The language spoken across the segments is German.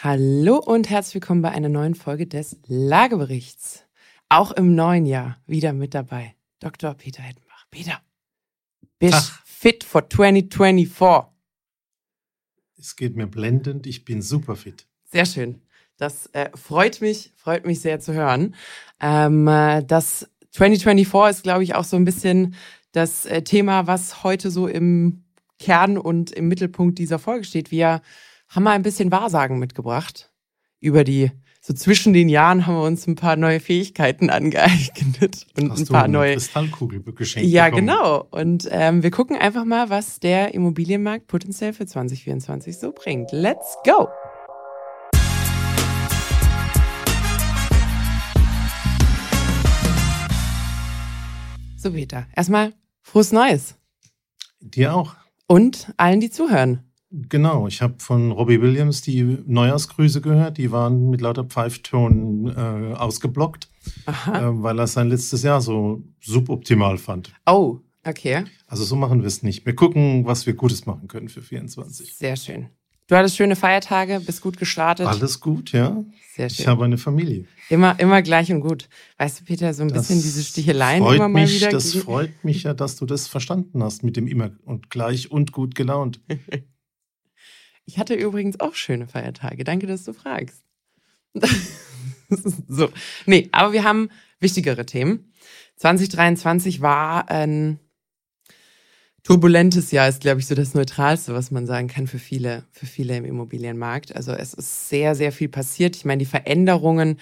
Hallo und herzlich willkommen bei einer neuen Folge des Lageberichts. Auch im neuen Jahr wieder mit dabei Dr. Peter Hettenbach. Peter, bist Ach. fit for 2024? Es geht mir blendend, ich bin super fit. Sehr schön. Das äh, freut mich, freut mich sehr zu hören. Ähm, äh, das 2024 ist, glaube ich, auch so ein bisschen das äh, Thema, was heute so im Kern und im Mittelpunkt dieser Folge steht. Wir haben wir ein bisschen Wahrsagen mitgebracht. Über die, so zwischen den Jahren haben wir uns ein paar neue Fähigkeiten angeeignet und Hast ein paar neue. Kristallkugel geschenkt Ja, bekommen? genau. Und ähm, wir gucken einfach mal, was der Immobilienmarkt potenziell für 2024 so bringt. Let's go! So, Peter, erstmal frohes Neues. Dir auch. Und allen, die zuhören. Genau, ich habe von Robbie Williams die Neujahrsgrüße gehört. Die waren mit lauter Pfeifton äh, ausgeblockt, äh, weil er sein letztes Jahr so suboptimal fand. Oh, okay. Also so machen wir es nicht. Wir gucken, was wir Gutes machen können für 24. Sehr schön. Du hattest schöne Feiertage, bist gut gestartet. Alles gut, ja. Sehr schön. Ich habe eine Familie. Immer, immer gleich und gut. Weißt du, Peter, so ein Das bisschen diese Sticheleien freut immer mal mich, wieder. Das freut mich ja, dass du das verstanden hast mit dem immer und gleich und gut gelaunt. Ich hatte übrigens auch schöne Feiertage. Danke, dass du fragst. so. Nee, aber wir haben wichtigere Themen. 2023 war ein turbulentes Jahr, ist, glaube ich, so das Neutralste, was man sagen kann für viele, für viele im Immobilienmarkt. Also es ist sehr, sehr viel passiert. Ich meine, die Veränderungen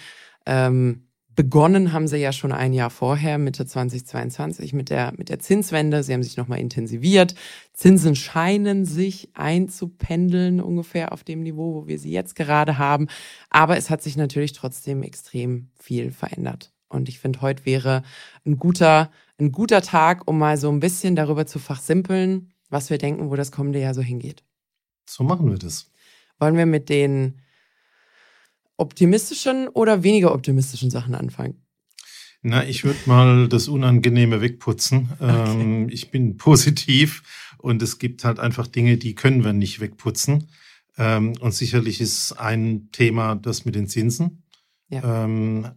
ähm, begonnen haben sie ja schon ein Jahr vorher, Mitte 2022, mit der, mit der Zinswende. Sie haben sich nochmal intensiviert. Zinsen scheinen sich einzupendeln, ungefähr auf dem Niveau, wo wir sie jetzt gerade haben. Aber es hat sich natürlich trotzdem extrem viel verändert. Und ich finde, heute wäre ein guter, ein guter Tag, um mal so ein bisschen darüber zu fachsimpeln, was wir denken, wo das kommende Jahr so hingeht. So machen wir das. Wollen wir mit den optimistischen oder weniger optimistischen Sachen anfangen? Na, ich würde mal das Unangenehme wegputzen. Okay. Ähm, ich bin positiv und es gibt halt einfach Dinge, die können wir nicht wegputzen. Ähm, und sicherlich ist ein Thema das mit den Zinsen. Ja. Ähm,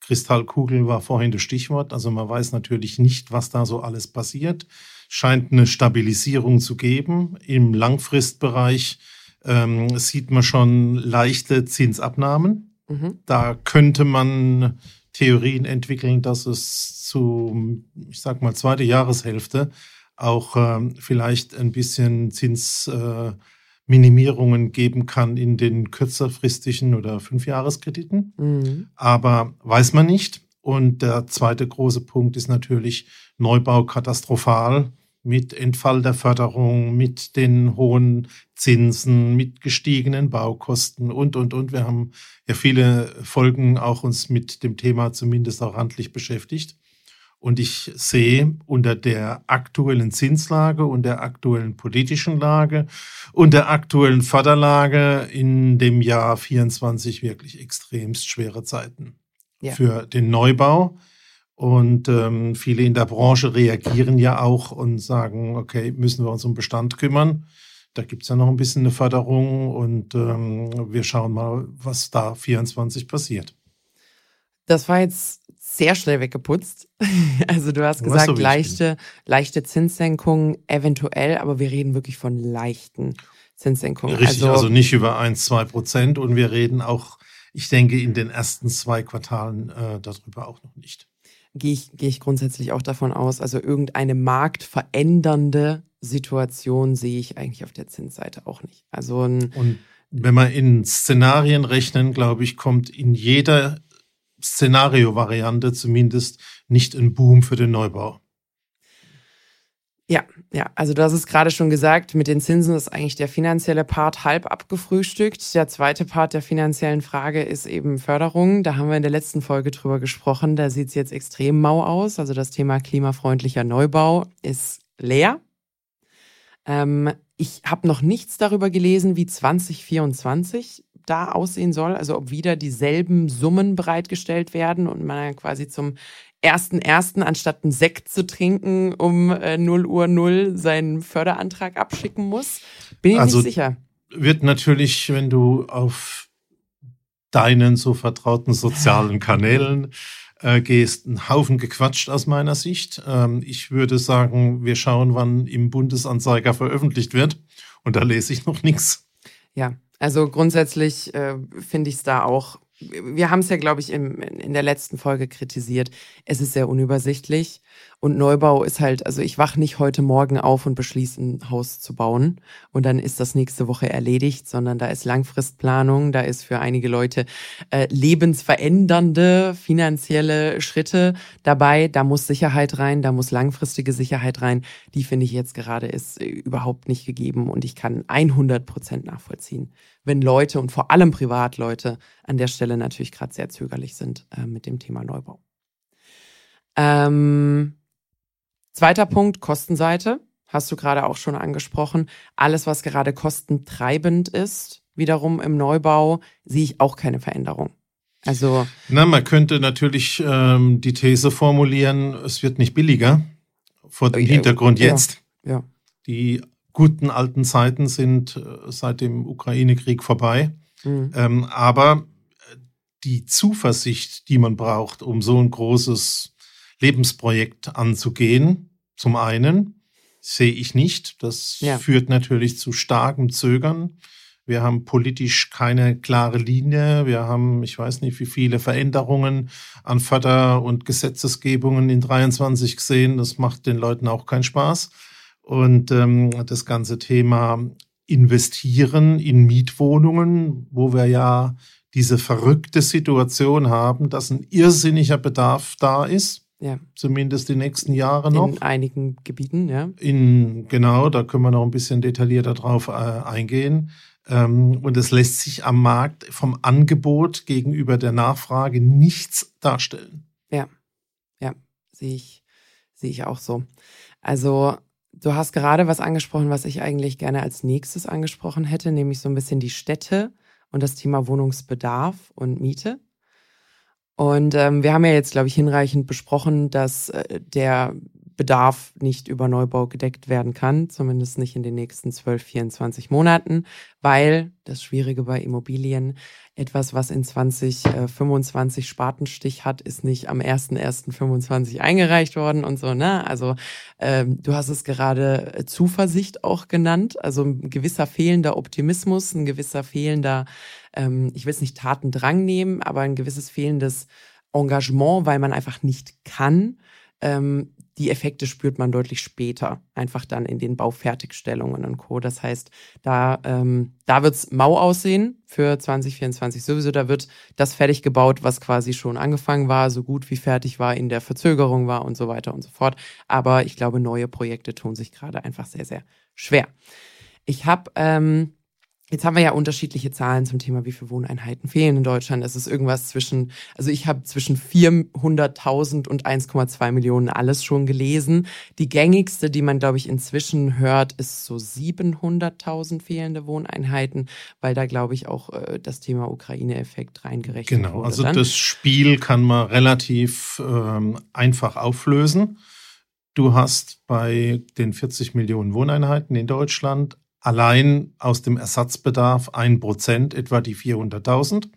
Kristallkugel war vorhin das Stichwort. Also man weiß natürlich nicht, was da so alles passiert. Scheint eine Stabilisierung zu geben. Im Langfristbereich ähm, sieht man schon leichte Zinsabnahmen. Mhm. Da könnte man Theorien entwickeln, dass es zu, ich sag mal, zweite Jahreshälfte auch ähm, vielleicht ein bisschen Zinsminimierungen äh, geben kann in den kürzerfristigen oder Fünfjahreskrediten. Mhm. Aber weiß man nicht. Und der zweite große Punkt ist natürlich Neubau katastrophal mit Entfall der Förderung, mit den hohen Zinsen, mit gestiegenen Baukosten und, und, und. Wir haben ja viele Folgen auch uns mit dem Thema zumindest auch handlich beschäftigt. Und ich sehe unter der aktuellen Zinslage und der aktuellen politischen Lage und der aktuellen Förderlage in dem Jahr 24 wirklich extremst schwere Zeiten Ja. für den Neubau. Und ähm, viele in der Branche reagieren ja auch und sagen, okay, müssen wir uns um Bestand kümmern. Da gibt's ja noch ein bisschen eine Förderung und ähm, wir schauen mal, was da 24 passiert. Das war jetzt sehr schnell weggeputzt. Also du hast gesagt, ich leichte, leichte Zinssenkungen eventuell, aber wir reden wirklich von leichten Zinssenkungen. Richtig, also, also, nicht über 1, 2 Prozent und wir reden auch, ich denke, in den ersten zwei Quartalen äh, darüber auch noch nicht. Gehe ich, gehe ich grundsätzlich auch davon aus, also irgendeine marktverändernde Situation sehe ich eigentlich auf der Zinsseite auch nicht. Also ein, Und wenn wir in Szenarien rechnen, glaube ich, kommt in jeder Szenario-Variante zumindest nicht ein Boom für den Neubau. Ja, ja, also du hast es gerade schon gesagt, mit den Zinsen ist eigentlich der finanzielle Part halb abgefrühstückt. Der zweite Part der finanziellen Frage ist eben Förderung. Da haben wir in der letzten Folge drüber gesprochen. Da sieht es jetzt extrem mau aus. Also das Thema klimafreundlicher Neubau ist leer. Ähm, ich habe noch nichts darüber gelesen, wie 2024 da aussehen soll. Also ob wieder dieselben Summen bereitgestellt werden und man quasi zum ersten ersten anstatt einen Sekt zu trinken um äh, 0 Uhr 0 seinen Förderantrag abschicken muss. Bin ich Also- nicht sicher. wird natürlich, wenn du auf deinen so vertrauten sozialen Kanälen äh, gehst, ein Haufen gequatscht aus meiner Sicht. Ähm, ich würde sagen, wir schauen, wann im Bundesanzeiger veröffentlicht wird. Und da lese ich noch nichts. Ja, also grundsätzlich äh, finde ich es da auch wir haben es ja, glaube ich, im, in der letzten Folge kritisiert. Es ist sehr unübersichtlich und Neubau ist halt, also ich wach nicht heute Morgen auf und beschließe ein Haus zu bauen und dann ist das nächste Woche erledigt, sondern da ist Langfristplanung, da ist für einige Leute äh, lebensverändernde finanzielle Schritte dabei. Da muss Sicherheit rein, da muss langfristige Sicherheit rein. Die finde ich jetzt gerade ist äh, überhaupt nicht gegeben und ich kann 100 Prozent nachvollziehen wenn Leute und vor allem Privatleute an der Stelle natürlich gerade sehr zögerlich sind äh, mit dem Thema Neubau. Ähm, zweiter Punkt, Kostenseite. Hast du gerade auch schon angesprochen. Alles, was gerade kostentreibend ist, wiederum im Neubau, sehe ich auch keine Veränderung. Also. Na, man könnte natürlich ähm, die These formulieren, es wird nicht billiger. Vor dem Hintergrund jetzt. Ja. ja. Die guten alten Zeiten sind äh, seit dem Ukraine-Krieg vorbei. Mhm. Ähm, aber äh, die Zuversicht, die man braucht, um so ein großes Lebensprojekt anzugehen, zum einen, sehe ich nicht. Das ja. führt natürlich zu starkem Zögern. Wir haben politisch keine klare Linie. Wir haben, ich weiß nicht, wie viele Veränderungen an Förder- und Gesetzesgebungen in 23 gesehen. Das macht den Leuten auch keinen Spaß. Und ähm, das ganze Thema Investieren in Mietwohnungen, wo wir ja diese verrückte Situation haben, dass ein irrsinniger Bedarf da ist. Ja. Zumindest die nächsten Jahre noch. In einigen Gebieten, ja. In, genau, da können wir noch ein bisschen detaillierter drauf äh, eingehen. Ähm, und es lässt sich am Markt vom Angebot gegenüber der Nachfrage nichts darstellen. Ja, ja, sehe ich, sehe ich auch so. Also Du hast gerade was angesprochen, was ich eigentlich gerne als nächstes angesprochen hätte, nämlich so ein bisschen die Städte und das Thema Wohnungsbedarf und Miete. Und ähm, wir haben ja jetzt, glaube ich, hinreichend besprochen, dass äh, der Bedarf nicht über Neubau gedeckt werden kann, zumindest nicht in den nächsten 12, 24 Monaten, weil das Schwierige bei Immobilien, etwas, was in 2025 Spatenstich hat, ist nicht am 1.1.25 eingereicht worden und so, ne? Also ähm, du hast es gerade Zuversicht auch genannt, also ein gewisser fehlender Optimismus, ein gewisser fehlender, ähm, ich will es nicht Tatendrang nehmen, aber ein gewisses fehlendes Engagement, weil man einfach nicht kann, ähm, die Effekte spürt man deutlich später, einfach dann in den Baufertigstellungen und Co. Das heißt, da, ähm, da wird's mau aussehen für 2024 sowieso. Da wird das fertig gebaut, was quasi schon angefangen war, so gut wie fertig war, in der Verzögerung war und so weiter und so fort. Aber ich glaube, neue Projekte tun sich gerade einfach sehr, sehr schwer. Ich habe ähm, Jetzt haben wir ja unterschiedliche Zahlen zum Thema, wie viele Wohneinheiten fehlen in Deutschland. Es ist irgendwas zwischen, also ich habe zwischen 400.000 und 1,2 Millionen alles schon gelesen. Die gängigste, die man, glaube ich, inzwischen hört, ist so 700.000 fehlende Wohneinheiten, weil da, glaube ich, auch äh, das Thema Ukraine-Effekt reingerechnet genau, wurde. Genau, also dann. das Spiel kann man relativ ähm, einfach auflösen. Du hast bei den 40 Millionen Wohneinheiten in Deutschland allein aus dem Ersatzbedarf ein Prozent, etwa die 400.000.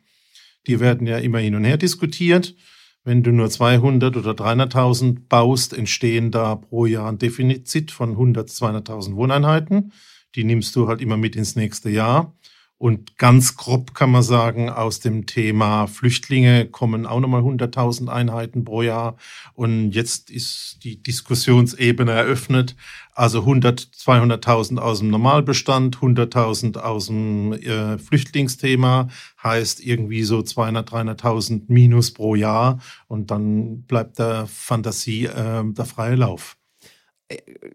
Die werden ja immer hin und her diskutiert. Wenn du nur 200 oder 300.000 baust, entstehen da pro Jahr ein Defizit von 100, 200.000 Wohneinheiten. Die nimmst du halt immer mit ins nächste Jahr. Und ganz grob kann man sagen, aus dem Thema Flüchtlinge kommen auch nochmal 100.000 Einheiten pro Jahr. Und jetzt ist die Diskussionsebene eröffnet. Also 100, 200.000 aus dem Normalbestand, 100.000 aus dem äh, Flüchtlingsthema, heißt irgendwie so 200, 300.000 minus pro Jahr. Und dann bleibt der Fantasie äh, der freie Lauf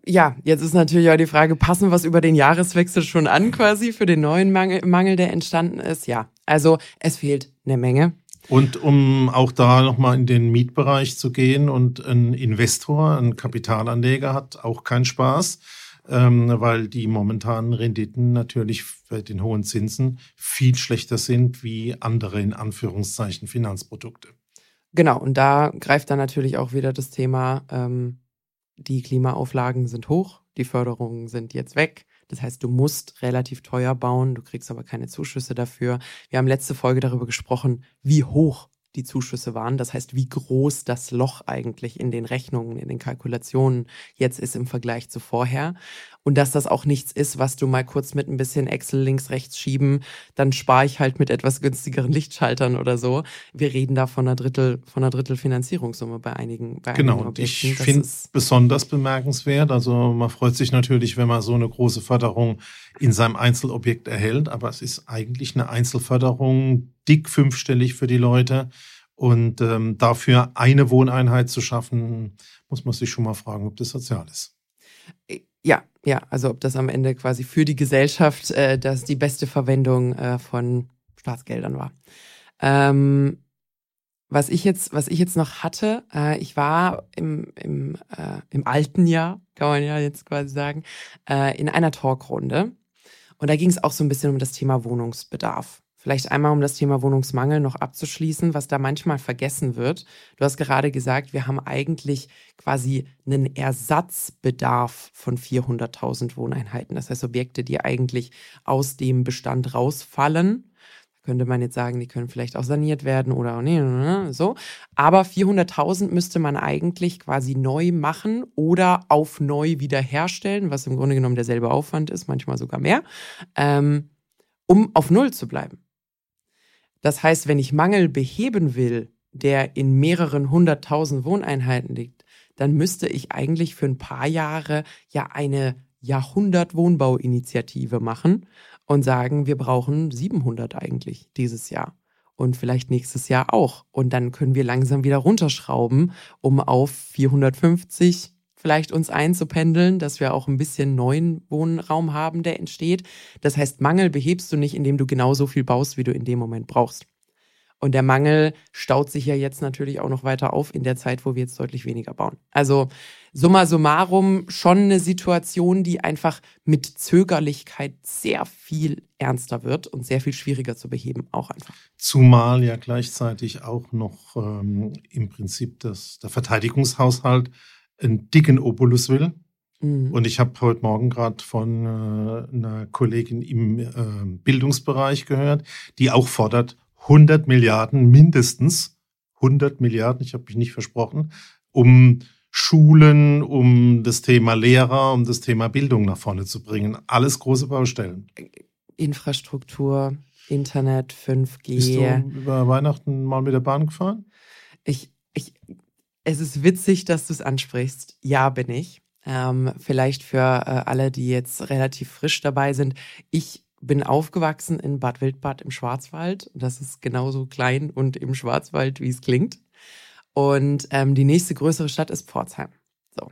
ja, jetzt ist natürlich auch die Frage, passen wir es über den Jahreswechsel schon an quasi für den neuen Mangel, Mangel, der entstanden ist? Ja, also es fehlt eine Menge. Und um auch da nochmal in den Mietbereich zu gehen und ein Investor, ein Kapitalanleger hat auch keinen Spaß, ähm, weil die momentanen Renditen natürlich bei den hohen Zinsen viel schlechter sind wie andere in Anführungszeichen Finanzprodukte. Genau, und da greift dann natürlich auch wieder das Thema ähm, die Klimaauflagen sind hoch, die Förderungen sind jetzt weg. Das heißt, du musst relativ teuer bauen, du kriegst aber keine Zuschüsse dafür. Wir haben letzte Folge darüber gesprochen, wie hoch die Zuschüsse waren. Das heißt, wie groß das Loch eigentlich in den Rechnungen, in den Kalkulationen jetzt ist im Vergleich zu vorher. Und dass das auch nichts ist, was du mal kurz mit ein bisschen Excel links, rechts schieben, dann spare ich halt mit etwas günstigeren Lichtschaltern oder so. Wir reden da von einer Drittel, von einer Drittel Finanzierungssumme bei einigen, bei genau, einigen Objekten. Ich finde es besonders bemerkenswert. Also man freut sich natürlich, wenn man so eine große Förderung in seinem Einzelobjekt erhält, aber es ist eigentlich eine Einzelförderung, dick fünfstellig für die Leute. Und ähm, dafür eine Wohneinheit zu schaffen, muss man sich schon mal fragen, ob das sozial ist. Ja, ja, also ob das am Ende quasi für die Gesellschaft äh, das die beste Verwendung äh, von Staatsgeldern war. Ähm, was ich jetzt, was ich jetzt noch hatte, äh, ich war im, im, äh, im alten Jahr, kann man ja jetzt quasi sagen, äh, in einer Talkrunde. Und da ging es auch so ein bisschen um das Thema Wohnungsbedarf. Vielleicht einmal, um das Thema Wohnungsmangel noch abzuschließen, was da manchmal vergessen wird. Du hast gerade gesagt, wir haben eigentlich quasi einen Ersatzbedarf von 400.000 Wohneinheiten. Das heißt, Objekte, die eigentlich aus dem Bestand rausfallen. Da könnte man jetzt sagen, die können vielleicht auch saniert werden oder nee, so. Aber 400.000 müsste man eigentlich quasi neu machen oder auf neu wiederherstellen, was im Grunde genommen derselbe Aufwand ist, manchmal sogar mehr, ähm, um auf Null zu bleiben. Das heißt, wenn ich Mangel beheben will, der in mehreren hunderttausend Wohneinheiten liegt, dann müsste ich eigentlich für ein paar Jahre ja eine Jahrhundert-Wohnbauinitiative machen und sagen, wir brauchen 700 eigentlich dieses Jahr und vielleicht nächstes Jahr auch. Und dann können wir langsam wieder runterschrauben, um auf 450 vielleicht uns einzupendeln, dass wir auch ein bisschen neuen Wohnraum haben, der entsteht. Das heißt, Mangel behebst du nicht, indem du genauso viel baust, wie du in dem Moment brauchst. Und der Mangel staut sich ja jetzt natürlich auch noch weiter auf in der Zeit, wo wir jetzt deutlich weniger bauen. Also summa summarum schon eine Situation, die einfach mit Zögerlichkeit sehr viel ernster wird und sehr viel schwieriger zu beheben, auch einfach. Zumal ja gleichzeitig auch noch ähm, im Prinzip das, der Verteidigungshaushalt einen dicken Opulus will. Mhm. Und ich habe heute Morgen gerade von äh, einer Kollegin im äh, Bildungsbereich gehört, die auch fordert 100 Milliarden mindestens, 100 Milliarden, ich habe mich nicht versprochen, um Schulen, um das Thema Lehrer, um das Thema Bildung nach vorne zu bringen. Alles große Baustellen. Infrastruktur, Internet, 5G. Bist du über Weihnachten mal mit der Bahn gefahren? Ich, ich, es ist witzig, dass du es ansprichst. Ja, bin ich. Ähm, vielleicht für äh, alle, die jetzt relativ frisch dabei sind. Ich bin aufgewachsen in Bad Wildbad im Schwarzwald. Das ist genauso klein und im Schwarzwald, wie es klingt. Und ähm, die nächste größere Stadt ist Pforzheim. So.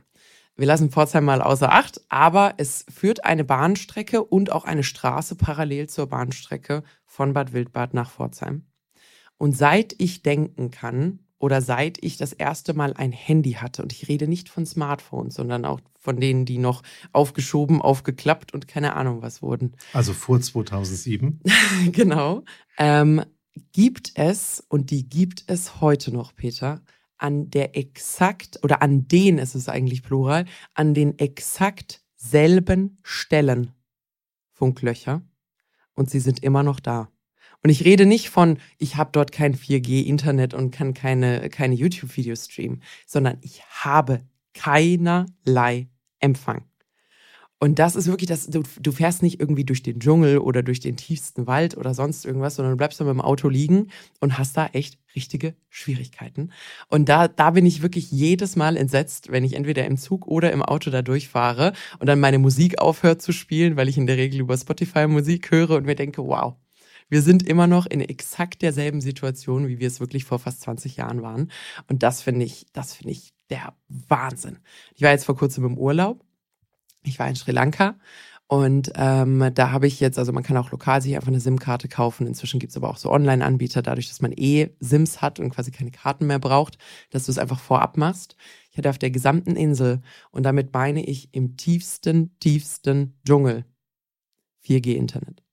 Wir lassen Pforzheim mal außer Acht, aber es führt eine Bahnstrecke und auch eine Straße parallel zur Bahnstrecke von Bad Wildbad nach Pforzheim. Und seit ich denken kann, oder seit ich das erste Mal ein Handy hatte, und ich rede nicht von Smartphones, sondern auch von denen, die noch aufgeschoben, aufgeklappt und keine Ahnung was wurden. Also vor 2007. genau. Ähm, gibt es, und die gibt es heute noch, Peter, an der exakt, oder an den ist es eigentlich plural, an den exakt selben Stellen Funklöcher. Und sie sind immer noch da. Und ich rede nicht von, ich habe dort kein 4G-Internet und kann keine, keine YouTube-Videos streamen, sondern ich habe keinerlei Empfang. Und das ist wirklich das, du, du fährst nicht irgendwie durch den Dschungel oder durch den tiefsten Wald oder sonst irgendwas, sondern du bleibst dann mit dem Auto liegen und hast da echt richtige Schwierigkeiten. Und da, da bin ich wirklich jedes Mal entsetzt, wenn ich entweder im Zug oder im Auto da durchfahre und dann meine Musik aufhört zu spielen, weil ich in der Regel über Spotify Musik höre und mir denke, wow, wir sind immer noch in exakt derselben Situation, wie wir es wirklich vor fast 20 Jahren waren. Und das finde ich, das finde ich der Wahnsinn. Ich war jetzt vor kurzem im Urlaub. Ich war in Sri Lanka und ähm, da habe ich jetzt, also man kann auch lokal sich einfach eine SIM-Karte kaufen. Inzwischen gibt es aber auch so Online-Anbieter, dadurch, dass man eh SIMs hat und quasi keine Karten mehr braucht, dass du es einfach vorab machst. Ich hatte auf der gesamten Insel und damit meine ich im tiefsten, tiefsten Dschungel 4G-Internet.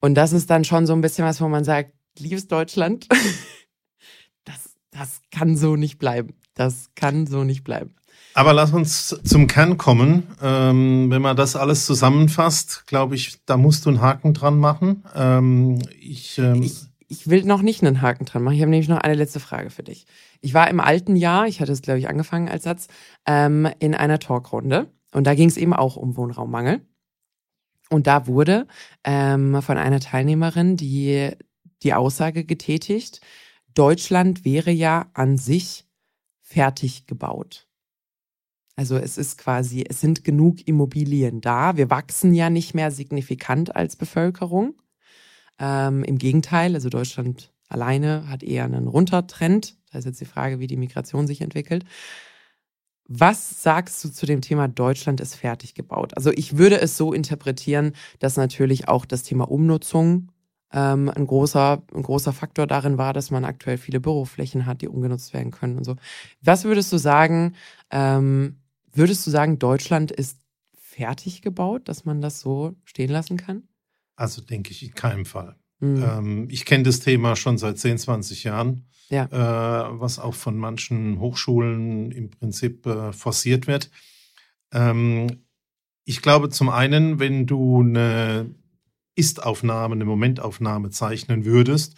Und das ist dann schon so ein bisschen was, wo man sagt, liebes Deutschland, das, das kann so nicht bleiben. Das kann so nicht bleiben. Aber lass uns zum Kern kommen. Ähm, wenn man das alles zusammenfasst, glaube ich, da musst du einen Haken dran machen. Ähm, ich, ähm, ich, ich, will noch nicht einen Haken dran machen. Ich habe nämlich noch eine letzte Frage für dich. Ich war im alten Jahr, ich hatte es, glaube ich, angefangen als Satz, ähm, in einer Talkrunde. Und da ging es eben auch um Wohnraummangel. Und da wurde ähm, von einer Teilnehmerin die, die Aussage getätigt, Deutschland wäre ja an sich fertig gebaut. Also es ist quasi, es sind genug Immobilien da. Wir wachsen ja nicht mehr signifikant als Bevölkerung. Ähm, Im Gegenteil, also Deutschland alleine hat eher einen Runtertrend. Da ist jetzt die Frage, wie die Migration sich entwickelt. Was sagst du zu dem Thema Deutschland ist fertig gebaut? Also ich würde es so interpretieren, dass natürlich auch das Thema Umnutzung ähm, ein großer, ein großer Faktor darin war, dass man aktuell viele Büroflächen hat, die umgenutzt werden können und so. Was würdest du sagen, ähm, würdest du sagen, Deutschland ist fertig gebaut, dass man das so stehen lassen kann? Also denke ich in keinem Fall. Mhm. Ähm, ich kenne das Thema schon seit 10, 20 Jahren ja. äh, was auch von manchen Hochschulen im Prinzip äh, forciert wird. Ähm, ich glaube zum einen, wenn du eine Ist-Aufnahme, eine Momentaufnahme zeichnen würdest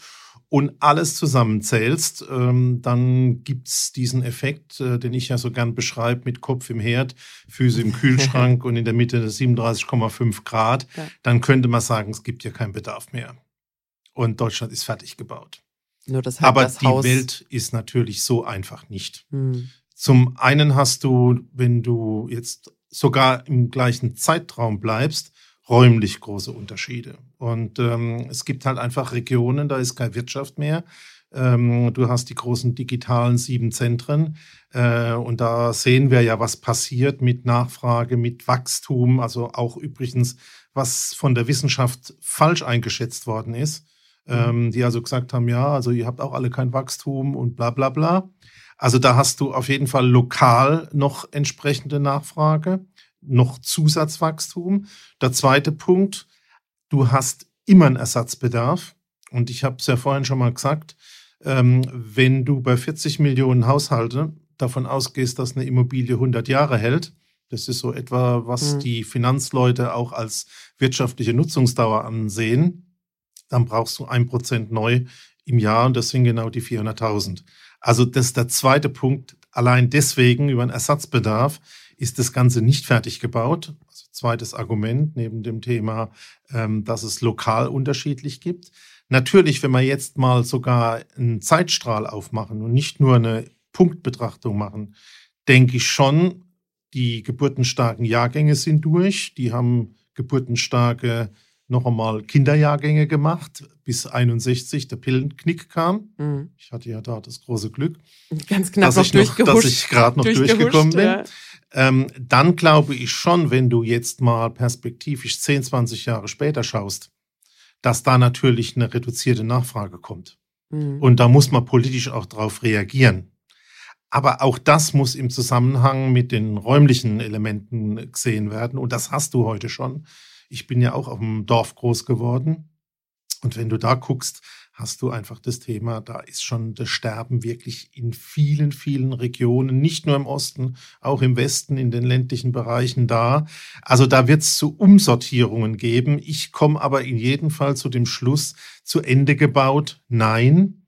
und alles zusammenzählst, ähm, dann gibt es diesen Effekt, äh, den ich ja so gern beschreibe, mit Kopf im Herd, Füße im Kühlschrank und in der Mitte 37,5 Grad. Ja. Dann könnte man sagen, es gibt ja keinen Bedarf mehr. Und Deutschland ist fertig gebaut. Nur das halt Aber das die Haus Welt ist natürlich so einfach nicht. Hm. Zum einen hast du, wenn du jetzt sogar im gleichen Zeitraum bleibst, räumlich große Unterschiede. Und ähm, es gibt halt einfach Regionen, da ist keine Wirtschaft mehr. Ähm, du hast die großen digitalen sieben Zentren. Äh, und da sehen wir ja, was passiert mit Nachfrage, mit Wachstum. Also auch übrigens, was von der Wissenschaft falsch eingeschätzt worden ist ähm, die also gesagt haben, ja, also ihr habt auch alle kein Wachstum und bla bla bla. Also da hast du auf jeden Fall lokal noch entsprechende Nachfrage, noch Zusatzwachstum. Der zweite Punkt, du hast immer einen Ersatzbedarf. Und ich habe es ja vorhin schon mal gesagt, ähm, wenn du bei 40 Millionen Haushalte davon ausgehst, dass eine Immobilie 100 Jahre hält, das ist so etwa, was mhm. die Finanzleute auch als wirtschaftliche Nutzungsdauer ansehen, dann brauchst du ein Prozent neu im Jahr und das sind genau die 400.000. Also das ist der zweite Punkt. Allein deswegen über einen Ersatzbedarf ist das Ganze nicht fertig gebaut. Also zweites Argument neben dem Thema, ähm, dass es lokal unterschiedlich gibt. Natürlich, wenn wir jetzt mal sogar einen Zeitstrahl aufmachen und nicht nur eine Punktbetrachtung machen, denke ich schon, die geburtenstarken Jahrgänge sind durch. Die haben geburtenstarke noch einmal Kinderjahrgänge gemacht, bis 61 der Pillenknick kam. Mhm. Ich hatte ja da das große Glück, Ganz knapp dass, ich noch, dass ich gerade noch durchgekommen bin. Ja. Ähm, dann glaube ich schon, wenn du jetzt mal perspektivisch 10, 20 Jahre später schaust, dass da natürlich eine reduzierte Nachfrage kommt. Mhm. Und da muss man politisch auch darauf reagieren. Aber auch das muss im Zusammenhang mit den räumlichen Elementen gesehen werden. Und das hast du heute schon. Ich bin ja auch auf dem Dorf groß geworden. Und wenn du da guckst, hast du einfach das Thema, da ist schon das Sterben wirklich in vielen, vielen Regionen, nicht nur im Osten, auch im Westen, in den ländlichen Bereichen da. Also da wird es zu Umsortierungen geben. Ich komme aber in jedem Fall zu dem Schluss, zu Ende gebaut, nein.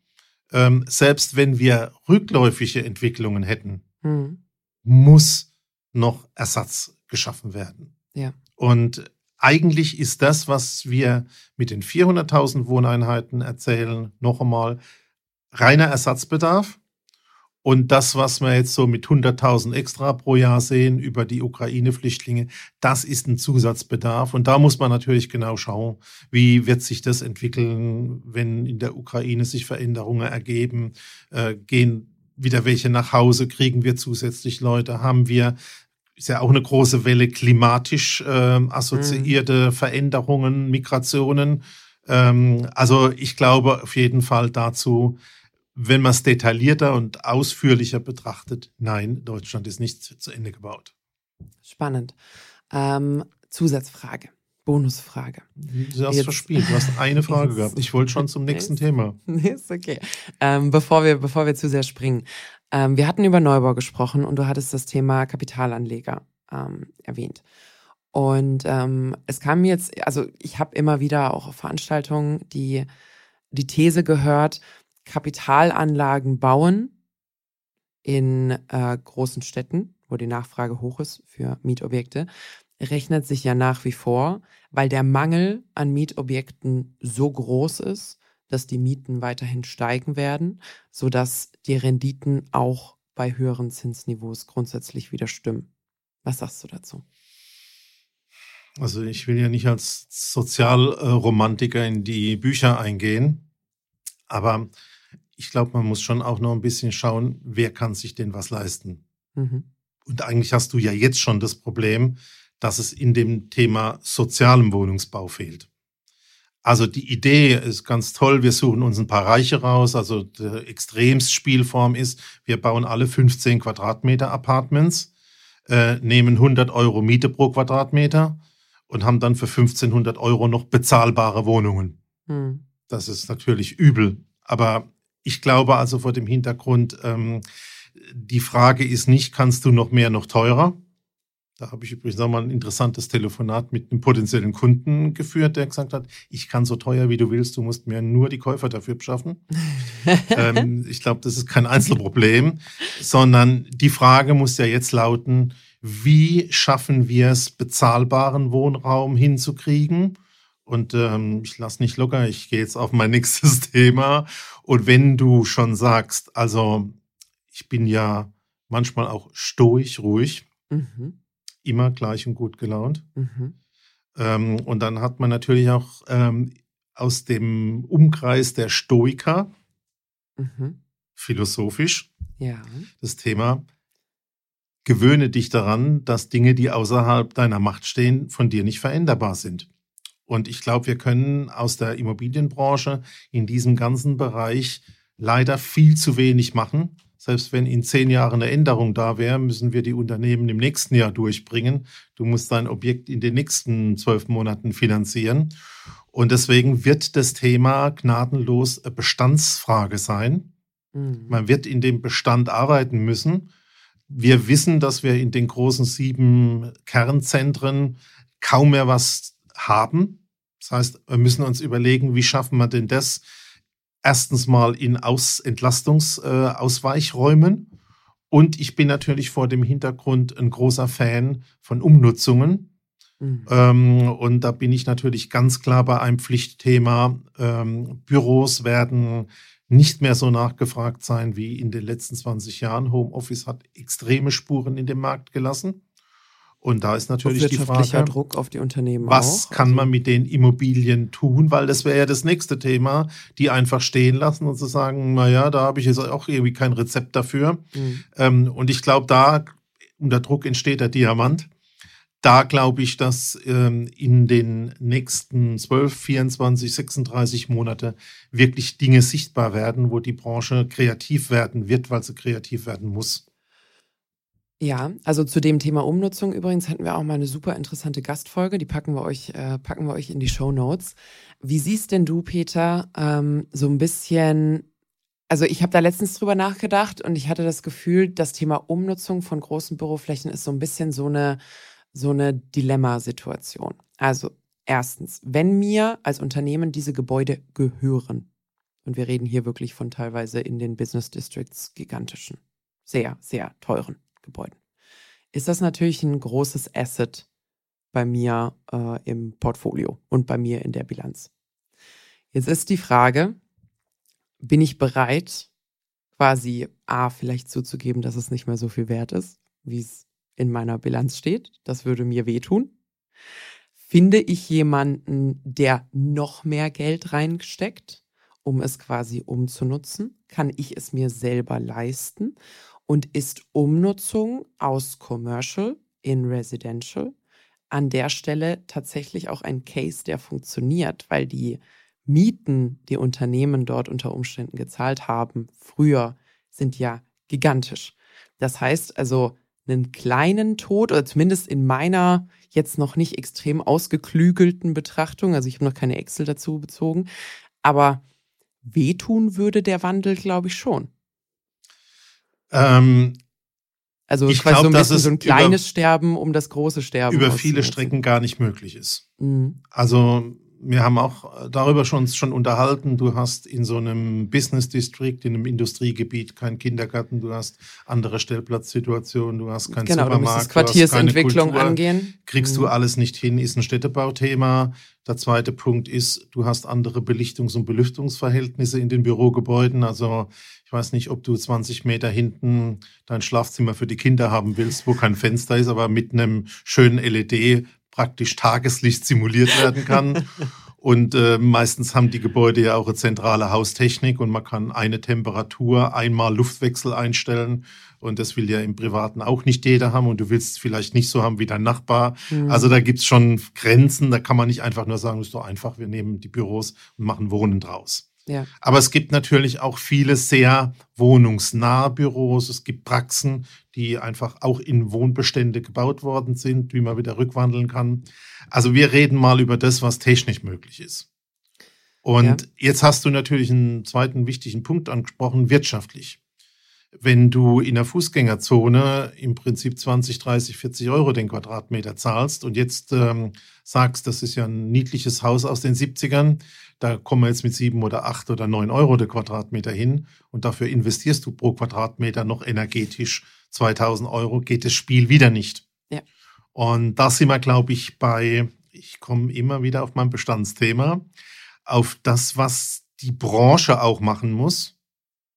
Ähm, selbst wenn wir rückläufige Entwicklungen hätten, hm. muss noch Ersatz geschaffen werden. Ja. Und eigentlich ist das, was wir mit den 400.000 Wohneinheiten erzählen, noch einmal reiner Ersatzbedarf. Und das, was wir jetzt so mit 100.000 extra pro Jahr sehen über die Ukraine-Flüchtlinge, das ist ein Zusatzbedarf. Und da muss man natürlich genau schauen, wie wird sich das entwickeln, wenn in der Ukraine sich Veränderungen ergeben, äh, gehen wieder welche nach Hause, kriegen wir zusätzlich Leute, haben wir ist ja auch eine große Welle klimatisch äh, assoziierte mhm. Veränderungen, Migrationen. Ähm, also ich glaube auf jeden Fall dazu, wenn man es detaillierter und ausführlicher betrachtet, nein, Deutschland ist nicht zu Ende gebaut. Spannend. Ähm, Zusatzfrage. Bonusfrage. Du hast Jetzt. verspielt. Du hast eine Frage gehabt. Ich wollte schon zum nächsten Thema. Ist okay. Ähm, bevor, wir, bevor wir zu sehr springen. Ähm, wir hatten über Neubau gesprochen und du hattest das Thema Kapitalanleger ähm, erwähnt. Und ähm, es kam jetzt, also ich habe immer wieder auch auf Veranstaltungen die, die These gehört, Kapitalanlagen bauen in äh, großen Städten, wo die Nachfrage hoch ist für Mietobjekte, rechnet sich ja nach wie vor, weil der Mangel an Mietobjekten so groß ist, dass die Mieten weiterhin steigen werden, sodass die Renditen auch bei höheren Zinsniveaus grundsätzlich wieder stimmen. Was sagst du dazu? Also ich will ja nicht als Sozialromantiker in die Bücher eingehen, aber ich glaube, man muss schon auch noch ein bisschen schauen, wer kann sich denn was leisten. Mhm. Und eigentlich hast du ja jetzt schon das Problem, dass es in dem Thema sozialem Wohnungsbau fehlt. Also die Idee ist ganz toll. Wir suchen uns ein paar Reiche raus. Also die Extremspielform ist, wir bauen alle 15 Quadratmeter Apartments, äh, nehmen 100 Euro Miete pro Quadratmeter und haben dann für 1500 Euro noch bezahlbare Wohnungen. Hm. Das ist natürlich übel. Aber ich glaube also vor dem Hintergrund, ähm, die Frage ist nicht, kannst du noch mehr, noch teurer? Da habe ich übrigens auch mal ein interessantes Telefonat mit einem potenziellen Kunden geführt, der gesagt hat, ich kann so teuer wie du willst, du musst mir nur die Käufer dafür beschaffen. ähm, ich glaube, das ist kein Einzelproblem, sondern die Frage muss ja jetzt lauten, wie schaffen wir es, bezahlbaren Wohnraum hinzukriegen? Und ähm, ich lasse nicht locker, ich gehe jetzt auf mein nächstes Thema. Und wenn du schon sagst, also ich bin ja manchmal auch stoisch, ruhig, mhm. Immer gleich und gut gelaunt. Mhm. Ähm, und dann hat man natürlich auch ähm, aus dem Umkreis der Stoiker, mhm. philosophisch, ja. das Thema, gewöhne dich daran, dass Dinge, die außerhalb deiner Macht stehen, von dir nicht veränderbar sind. Und ich glaube, wir können aus der Immobilienbranche in diesem ganzen Bereich leider viel zu wenig machen. Selbst wenn in zehn Jahren eine Änderung da wäre, müssen wir die Unternehmen im nächsten Jahr durchbringen. Du musst dein Objekt in den nächsten zwölf Monaten finanzieren. Und deswegen wird das Thema gnadenlos eine Bestandsfrage sein. Mhm. Man wird in dem Bestand arbeiten müssen. Wir wissen, dass wir in den großen sieben Kernzentren kaum mehr was haben. Das heißt, wir müssen uns überlegen, wie schaffen wir denn das? Erstens mal in Aus Entlastungsausweichräumen. Äh, Und ich bin natürlich vor dem Hintergrund ein großer Fan von Umnutzungen. Mhm. Ähm, und da bin ich natürlich ganz klar bei einem Pflichtthema. Ähm, Büros werden nicht mehr so nachgefragt sein wie in den letzten 20 Jahren. Homeoffice hat extreme Spuren in dem Markt gelassen. Und da ist natürlich die Frage, Druck auf die Unternehmen was auch? kann also man mit den Immobilien tun? Weil das wäre ja das nächste Thema, die einfach stehen lassen und zu sagen, naja, da habe ich jetzt auch irgendwie kein Rezept dafür. Mhm. Ähm, und ich glaube, da unter Druck entsteht der Diamant da glaube ich, dass ähm, in den nächsten 12, 24, 36 Monate wirklich Dinge sichtbar werden, wo die Branche kreativ werden wird, weil sie kreativ werden muss. Ja, also zu dem Thema Umnutzung übrigens hatten wir auch mal eine super interessante Gastfolge, die packen wir euch, äh, packen wir euch in die Show Notes. Wie siehst denn du, Peter, ähm, so ein bisschen also ich habe da letztens drüber nachgedacht und ich hatte das Gefühl, das Thema Umnutzung von großen Büroflächen ist so ein bisschen so eine so eine Dilemmasituation. Also erstens, wenn mir als Unternehmen diese Gebäude gehören, und wir reden hier wirklich von teilweise in den Business Districts gigantischen, sehr, sehr teuren Gebäuden, ist das natürlich ein großes Asset bei mir äh, im Portfolio und bei mir in der Bilanz. Jetzt ist die Frage, bin ich bereit, quasi A, vielleicht zuzugeben, dass es nicht mehr so viel wert ist, wie es in meiner Bilanz steht. Das würde mir wehtun. Finde ich jemanden, der noch mehr Geld reinsteckt, um es quasi umzunutzen? Kann ich es mir selber leisten? Und ist Umnutzung aus Commercial in Residential an der Stelle tatsächlich auch ein Case, der funktioniert, weil die Mieten, die Unternehmen dort unter Umständen gezahlt haben, früher sind ja gigantisch. Das heißt also, einen kleinen Tod, oder zumindest in meiner jetzt noch nicht extrem ausgeklügelten Betrachtung, also ich habe noch keine Excel dazu bezogen, aber wehtun würde der Wandel, glaube ich, schon. Ähm, also ich quasi glaub, so dass es so ein kleines über- Sterben um das große Sterben. über viele. Strecken gar nicht möglich ist. Mhm. Also wir haben auch darüber schon, schon unterhalten. Du hast in so einem Business District, in einem Industriegebiet keinen Kindergarten, du hast andere Stellplatzsituationen, du hast keinen Genau, musst Supermarkt, keine Quartiersentwicklung Kultur. angehen. Kriegst Mhm. du alles nicht hin, ist ein Städtebauthema. Der zweite Punkt ist, du hast andere Belichtungs- und Belüftungsverhältnisse in den Bürogebäuden. Also weiß nicht, ob du 20 Meter hinten dein Schlafzimmer für die Kinder haben willst, wo kein Fenster ist, aber mit einem schönen LED praktisch Tageslicht simuliert werden kann. Und äh, meistens haben die Gebäude ja auch eine zentrale Haustechnik und man kann eine Temperatur, einmal Luftwechsel einstellen. Und das will ja im Privaten auch nicht jeder haben. Und du willst es vielleicht nicht so haben wie dein Nachbar. Mhm. Also da gibt's schon Grenzen. Da kann man nicht einfach nur sagen, ist doch einfach, wir nehmen die Büros und machen Wohnen draus. Ja. Aber es gibt natürlich auch viele sehr wohnungsnahe Büros. Es gibt Praxen, die einfach auch in Wohnbestände gebaut worden sind, wie man wieder rückwandeln kann. Also wir reden mal über das, was technisch möglich ist. Und Ja. jetzt hast du natürlich einen zweiten wichtigen Punkt angesprochen, wirtschaftlich. Wenn du in der Fußgängerzone im Prinzip 20, 30, 40 Euro den Quadratmeter zahlst und jetzt ähm, sagst, das ist ja ein niedliches Haus aus den 70ern, da kommen wir jetzt mit sieben oder acht oder neun Euro der Quadratmeter hin und dafür investierst du pro Quadratmeter noch energetisch 2000 Euro, geht das Spiel wieder nicht. Ja. Und da sind wir, glaube ich, bei, ich komme immer wieder auf mein Bestandsthema, auf das, was die Branche auch machen muss.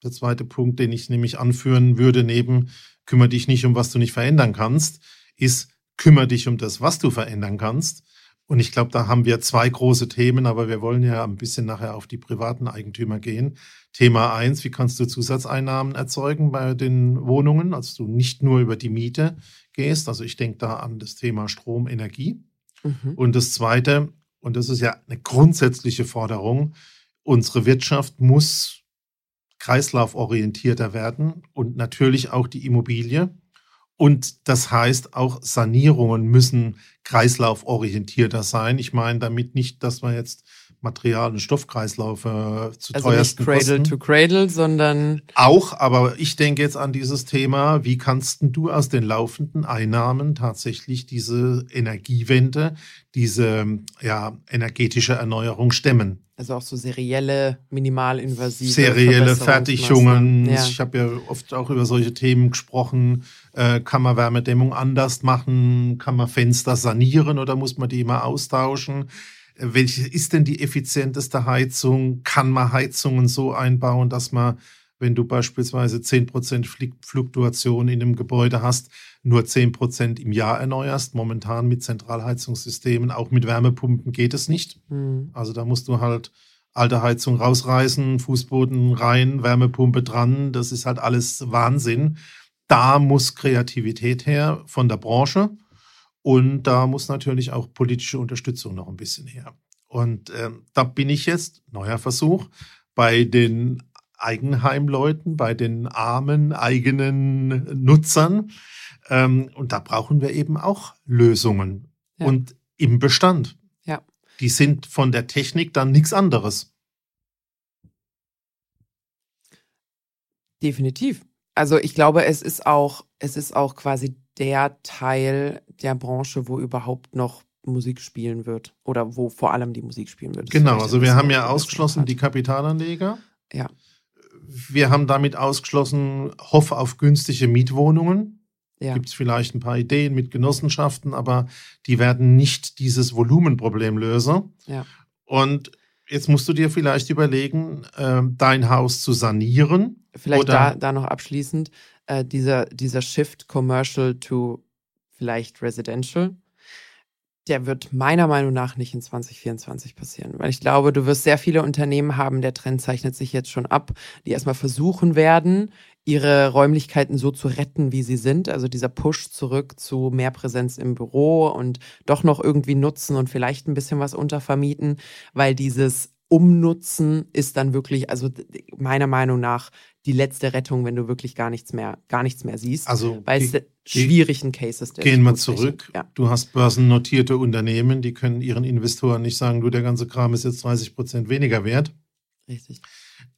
Der zweite Punkt, den ich nämlich anführen würde, neben kümmere dich nicht um was du nicht verändern kannst, ist kümmere dich um das, was du verändern kannst. Und ich glaube, da haben wir zwei große Themen, aber wir wollen ja ein bisschen nachher auf die privaten Eigentümer gehen. Thema eins: wie kannst du Zusatzeinnahmen erzeugen bei den Wohnungen, als du nicht nur über die Miete gehst. Also ich denke da an das Thema Strom, Energie. Mhm. Und das Zweite, und das ist ja eine grundsätzliche Forderung, unsere Wirtschaft muss kreislauforientierter werden und natürlich auch die Immobilie. Und das heißt, auch Sanierungen müssen kreislauforientierter sein. Ich meine damit nicht, dass wir jetzt Material- und Stoffkreislaufe zu Also nicht teuersten Cradle Kosten to Cradle, sondern auch, aber ich denke jetzt an dieses Thema, wie kannst du aus den laufenden Einnahmen tatsächlich diese Energiewende, diese ja, energetische Erneuerung stemmen? Also auch so serielle, minimalinvasive Serielle. Fertigungen. Ja. Ich habe ja oft auch über solche Themen gesprochen. Äh, kann man Wärmedämmung anders machen? Kann man Fenster sanieren oder muss man die immer austauschen? Äh, Welche ist denn die effizienteste Heizung? Kann man Heizungen so einbauen, dass man, wenn du beispielsweise 10% Fli- Fluktuation in einem Gebäude hast, nur 10% im Jahr erneuerst? Momentan mit Zentralheizungssystemen, auch mit Wärmepumpen geht es nicht. Hm. Also da musst du halt alte Heizung rausreißen, Fußboden rein, Wärmepumpe dran. Das ist halt alles Wahnsinn. Da muss Kreativität her von der Branche und da muss natürlich auch politische Unterstützung noch ein bisschen her. Und ähm, da bin ich jetzt, neuer Versuch, bei den Eigenheimleuten, bei den armen eigenen Nutzern. Ähm, und da brauchen wir eben auch Lösungen. Ja. Und im Bestand. Ja. Die sind von der Technik dann nichts anderes. Definitiv. Also ich glaube, es ist auch, es ist auch quasi der Teil der Branche, wo überhaupt noch Musik spielen wird. Oder wo vor allem die Musik spielen wird. Das Genau, also wir haben ja ausgeschlossen die Kapitalanleger. Ja. Wir haben damit ausgeschlossen, Hoff auf günstige Mietwohnungen. Ja. Gibt es vielleicht ein paar Ideen mit Genossenschaften, aber die werden nicht dieses Volumenproblem lösen. Ja. Und jetzt musst du dir vielleicht überlegen, äh, dein Haus zu sanieren. Vielleicht Oder- da, da noch abschließend, äh, dieser, dieser Shift Commercial to vielleicht Residential, der wird meiner Meinung nach nicht in 2024 passieren. Weil ich glaube, du wirst sehr viele Unternehmen haben, der Trend zeichnet sich jetzt schon ab, die erstmal versuchen werden, ihre Räumlichkeiten so zu retten, wie sie sind. Also dieser Push zurück zu mehr Präsenz im Büro und doch noch irgendwie nutzen und vielleicht ein bisschen was untervermieten, weil dieses Umnutzen ist dann wirklich, also meiner Meinung nach, die letzte Rettung, wenn du wirklich gar nichts mehr, gar nichts mehr siehst. Also weil es ge- schwierigen Cases der gehen wir zurück. Ja, Du hast börsennotierte Unternehmen, die können ihren Investoren nicht sagen, du, der ganze Kram ist jetzt 30 Prozent weniger wert. richtig.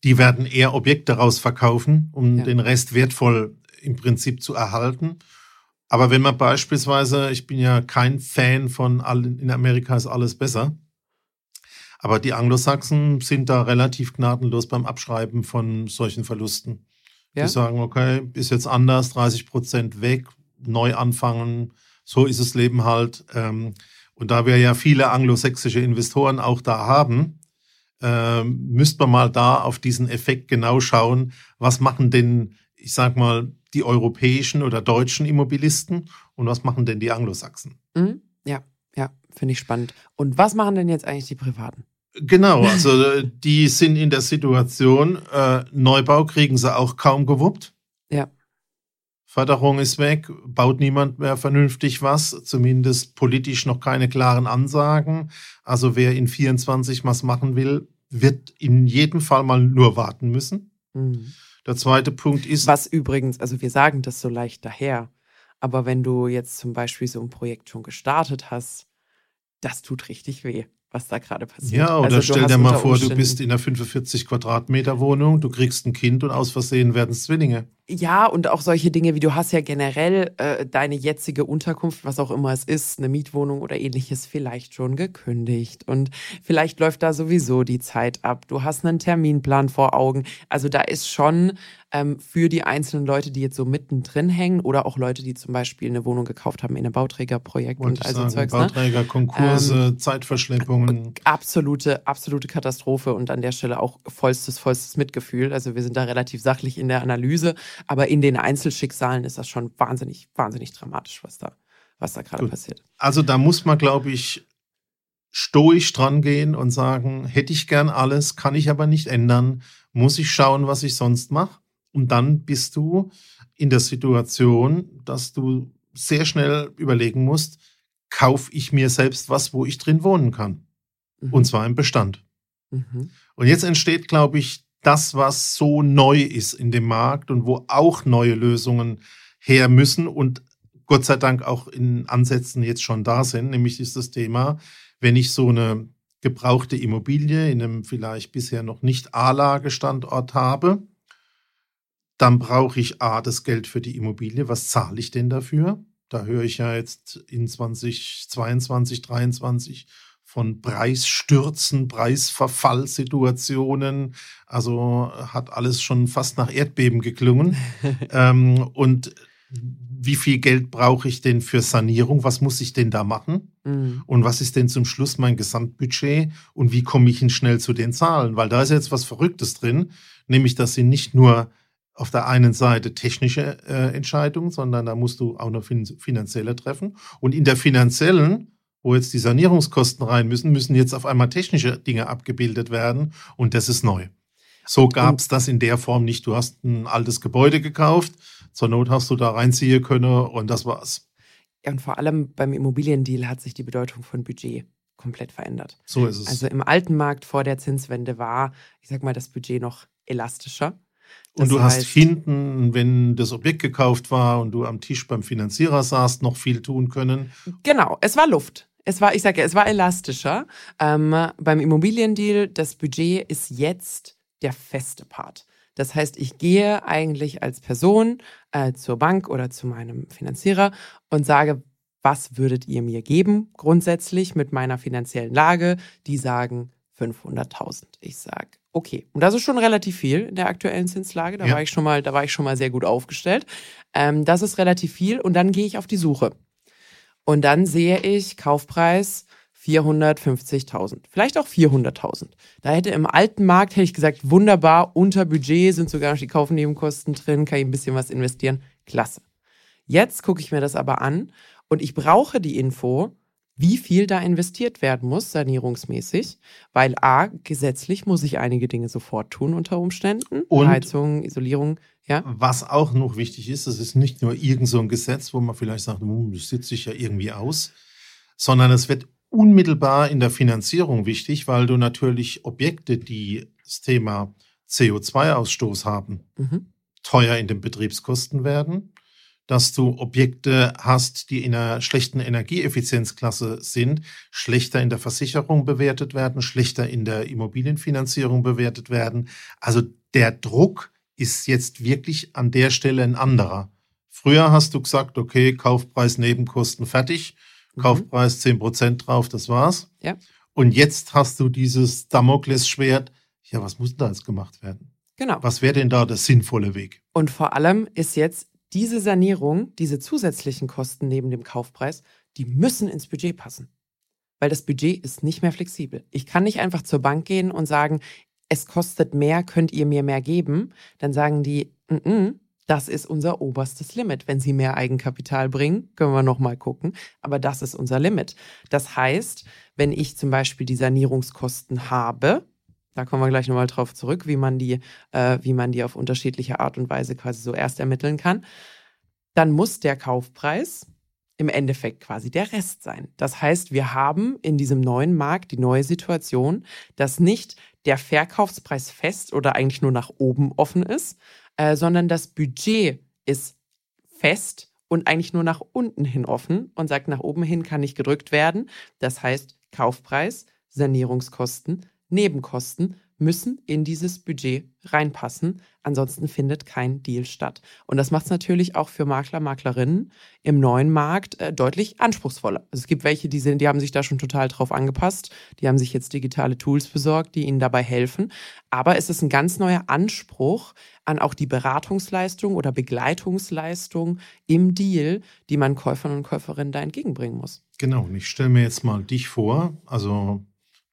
Die werden eher Objekte rausverkaufen, um Ja. den Rest wertvoll im Prinzip zu erhalten. Aber wenn man beispielsweise, ich bin ja kein Fan von allen, in Amerika ist alles besser. Aber die Anglosachsen sind da relativ gnadenlos beim Abschreiben von solchen Verlusten. Ja? Die sagen, okay, ist jetzt anders, 30 Prozent weg, neu anfangen, so ist das Leben halt. Ähm, und da wir ja viele anglosächsische Investoren auch da haben, ähm, müsste man mal da auf diesen Effekt genau schauen, was machen denn, ich sag mal, die europäischen oder deutschen Immobilisten und was machen denn die Anglosachsen? Mhm. Ja, ja, finde ich spannend. Und was machen denn jetzt eigentlich die Privaten? Genau, also die sind in der Situation, äh, Neubau kriegen sie auch kaum gewuppt. Ja. Förderung ist weg, baut niemand mehr vernünftig was, zumindest politisch noch keine klaren Ansagen. Also wer in 24 was machen will, wird in jedem Fall mal nur warten müssen. Mhm. Der zweite Punkt ist. Was übrigens, also wir sagen das so leicht daher, aber wenn du jetzt zum Beispiel so ein Projekt schon gestartet hast, das tut richtig weh was da gerade passiert. Ja, oder also, stell dir mal vor, du bist in einer 45 Quadratmeter Wohnung, du kriegst ein Kind und aus Versehen werden es Zwillinge. Ja, und auch solche Dinge wie du hast ja generell äh, deine jetzige Unterkunft, was auch immer es ist, eine Mietwohnung oder ähnliches, vielleicht schon gekündigt. Und vielleicht läuft da sowieso die Zeit ab. Du hast einen Terminplan vor Augen. Also da ist schon ähm, für die einzelnen Leute, die jetzt so mittendrin hängen oder auch Leute, die zum Beispiel eine Wohnung gekauft haben in einem Bauträgerprojekt Wollte und also Zeugs. Ne? Bauträger, Konkurse, ähm, Zeitverschleppungen. Absolute, absolute Katastrophe und an der Stelle auch vollstes, vollstes Mitgefühl. Also wir sind da relativ sachlich in der Analyse. Aber in den Einzelschicksalen ist das schon wahnsinnig, wahnsinnig dramatisch, was da, was da gerade passiert. Also da muss man, glaube ich, stoisch dran gehen und sagen, hätte ich gern alles, kann ich aber nicht ändern, muss ich schauen, was ich sonst mache. Und dann bist du in der Situation, dass du sehr schnell überlegen musst, kaufe ich mir selbst was, wo ich drin wohnen kann. Mhm. Und zwar im Bestand. Mhm. Und jetzt entsteht, glaube ich, das, was so neu ist in dem Markt und wo auch neue Lösungen her müssen und Gott sei Dank auch in Ansätzen jetzt schon da sind, nämlich ist das Thema, wenn ich so eine gebrauchte Immobilie in einem vielleicht bisher noch nicht A-Lage-Standort habe, dann brauche ich A, das Geld für die Immobilie. Was zahle ich denn dafür? Da höre ich ja jetzt in 2022, 2023 von Preisstürzen, Preisverfallsituationen. Also hat alles schon fast nach Erdbeben geklungen. ähm, und wie viel Geld brauche ich denn für Sanierung? Was muss ich denn da machen? Mhm. Und was ist denn zum Schluss mein Gesamtbudget? Und wie komme ich denn schnell zu den Zahlen? Weil da ist jetzt was Verrücktes drin, nämlich dass sie nicht nur auf der einen Seite technische äh, Entscheidungen, sondern da musst du auch noch fin finanzielle treffen. Und in der finanziellen wo jetzt die Sanierungskosten rein müssen, müssen jetzt auf einmal technische Dinge abgebildet werden und das ist neu. So gab es das in der Form nicht. Du hast ein altes Gebäude gekauft, zur Not hast du da reinziehen können und das war's. Ja, und vor allem beim Immobiliendeal hat sich die Bedeutung von Budget komplett verändert. So ist es. Also im alten Markt vor der Zinswende war, ich sag mal, das Budget noch elastischer. Das und du heißt, hast hinten, wenn das Objekt gekauft war und du am Tisch beim Finanzierer saßt, noch viel tun können. Genau, es war Luft. Es war, ich sage ja, es war elastischer. Ähm, beim Immobiliendeal, das Budget ist jetzt der feste Part. Das heißt, ich gehe eigentlich als Person äh, zur Bank oder zu meinem Finanzierer und sage, was würdet ihr mir geben grundsätzlich mit meiner finanziellen Lage? Die sagen 500.000. Ich sage, okay. Und das ist schon relativ viel in der aktuellen Zinslage. Da ja. war ich schon mal, da war ich schon mal sehr gut aufgestellt. Ähm, das ist relativ viel und dann gehe ich auf die Suche. Und dann sehe ich Kaufpreis 450.000, vielleicht auch 400.000. Da hätte im alten Markt, hätte ich gesagt, wunderbar, unter Budget sind sogar noch die Kaufnebenkosten drin, kann ich ein bisschen was investieren. Klasse. Jetzt gucke ich mir das aber an und ich brauche die Info, wie viel da investiert werden muss, sanierungsmäßig, weil A, gesetzlich muss ich einige Dinge sofort tun unter Umständen. Und Heizung, Isolierung, ja. Was auch noch wichtig ist, das ist nicht nur irgend so ein Gesetz, wo man vielleicht sagt, hm, das sitzt sich ja irgendwie aus, sondern es wird unmittelbar in der Finanzierung wichtig, weil du natürlich Objekte, die das Thema CO2-Ausstoß haben, mhm. teuer in den Betriebskosten werden, dass du Objekte hast, die in einer schlechten Energieeffizienzklasse sind, schlechter in der Versicherung bewertet werden, schlechter in der Immobilienfinanzierung bewertet werden. Also der Druck ist jetzt wirklich an der Stelle ein anderer. Früher hast du gesagt, okay, Kaufpreis, Nebenkosten fertig, mhm. Kaufpreis 10% drauf, das war's. Ja. Und jetzt hast du dieses Damoklesschwert. Ja, was muss denn da jetzt gemacht werden? Genau. Was wäre denn da der sinnvolle Weg? Und vor allem ist jetzt diese Sanierung, diese zusätzlichen Kosten neben dem Kaufpreis, die müssen ins Budget passen. Weil das Budget ist nicht mehr flexibel. Ich kann nicht einfach zur Bank gehen und sagen, es kostet mehr, könnt ihr mir mehr geben? Dann sagen die, n -n, das ist unser oberstes Limit. Wenn Sie mehr Eigenkapital bringen, können wir nochmal gucken. Aber das ist unser Limit. Das heißt, wenn ich zum Beispiel die Sanierungskosten habe, da kommen wir gleich nochmal drauf zurück, wie man die, äh, wie man die auf unterschiedliche Art und Weise quasi so erst ermitteln kann, dann muss der Kaufpreis im Endeffekt quasi der Rest sein. Das heißt, wir haben in diesem neuen Markt die neue Situation, dass nicht der Verkaufspreis fest oder eigentlich nur nach oben offen ist, äh, sondern das Budget ist fest und eigentlich nur nach unten hin offen und sagt, nach oben hin kann nicht gedrückt werden. Das heißt, Kaufpreis, Sanierungskosten, Nebenkosten müssen in dieses Budget reinpassen. Ansonsten findet kein Deal statt. Und das macht es natürlich auch für Makler, Maklerinnen im neuen Markt äh, deutlich anspruchsvoller. Also es gibt welche, die, sind, die haben sich da schon total drauf angepasst. Die haben sich jetzt digitale Tools besorgt, die ihnen dabei helfen. Aber es ist ein ganz neuer Anspruch an auch die Beratungsleistung oder Begleitungsleistung im Deal, die man Käufern und Käuferinnen da entgegenbringen muss. Genau, und ich stelle mir jetzt mal dich vor, also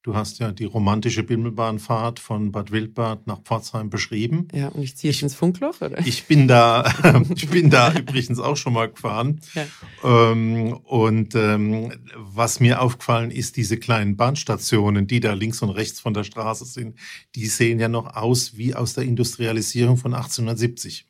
Du hast ja die romantische Bimmelbahnfahrt von Bad Wildbad nach Pforzheim beschrieben. Ja, und ich ziehe jetzt ins Funkloch, oder? Ich bin da, ich bin da übrigens auch schon mal gefahren. Ja. Ähm, und ähm, was mir aufgefallen ist, diese kleinen Bahnstationen, die da links und rechts von der Straße sind, die sehen ja noch aus wie aus der Industrialisierung von 1870.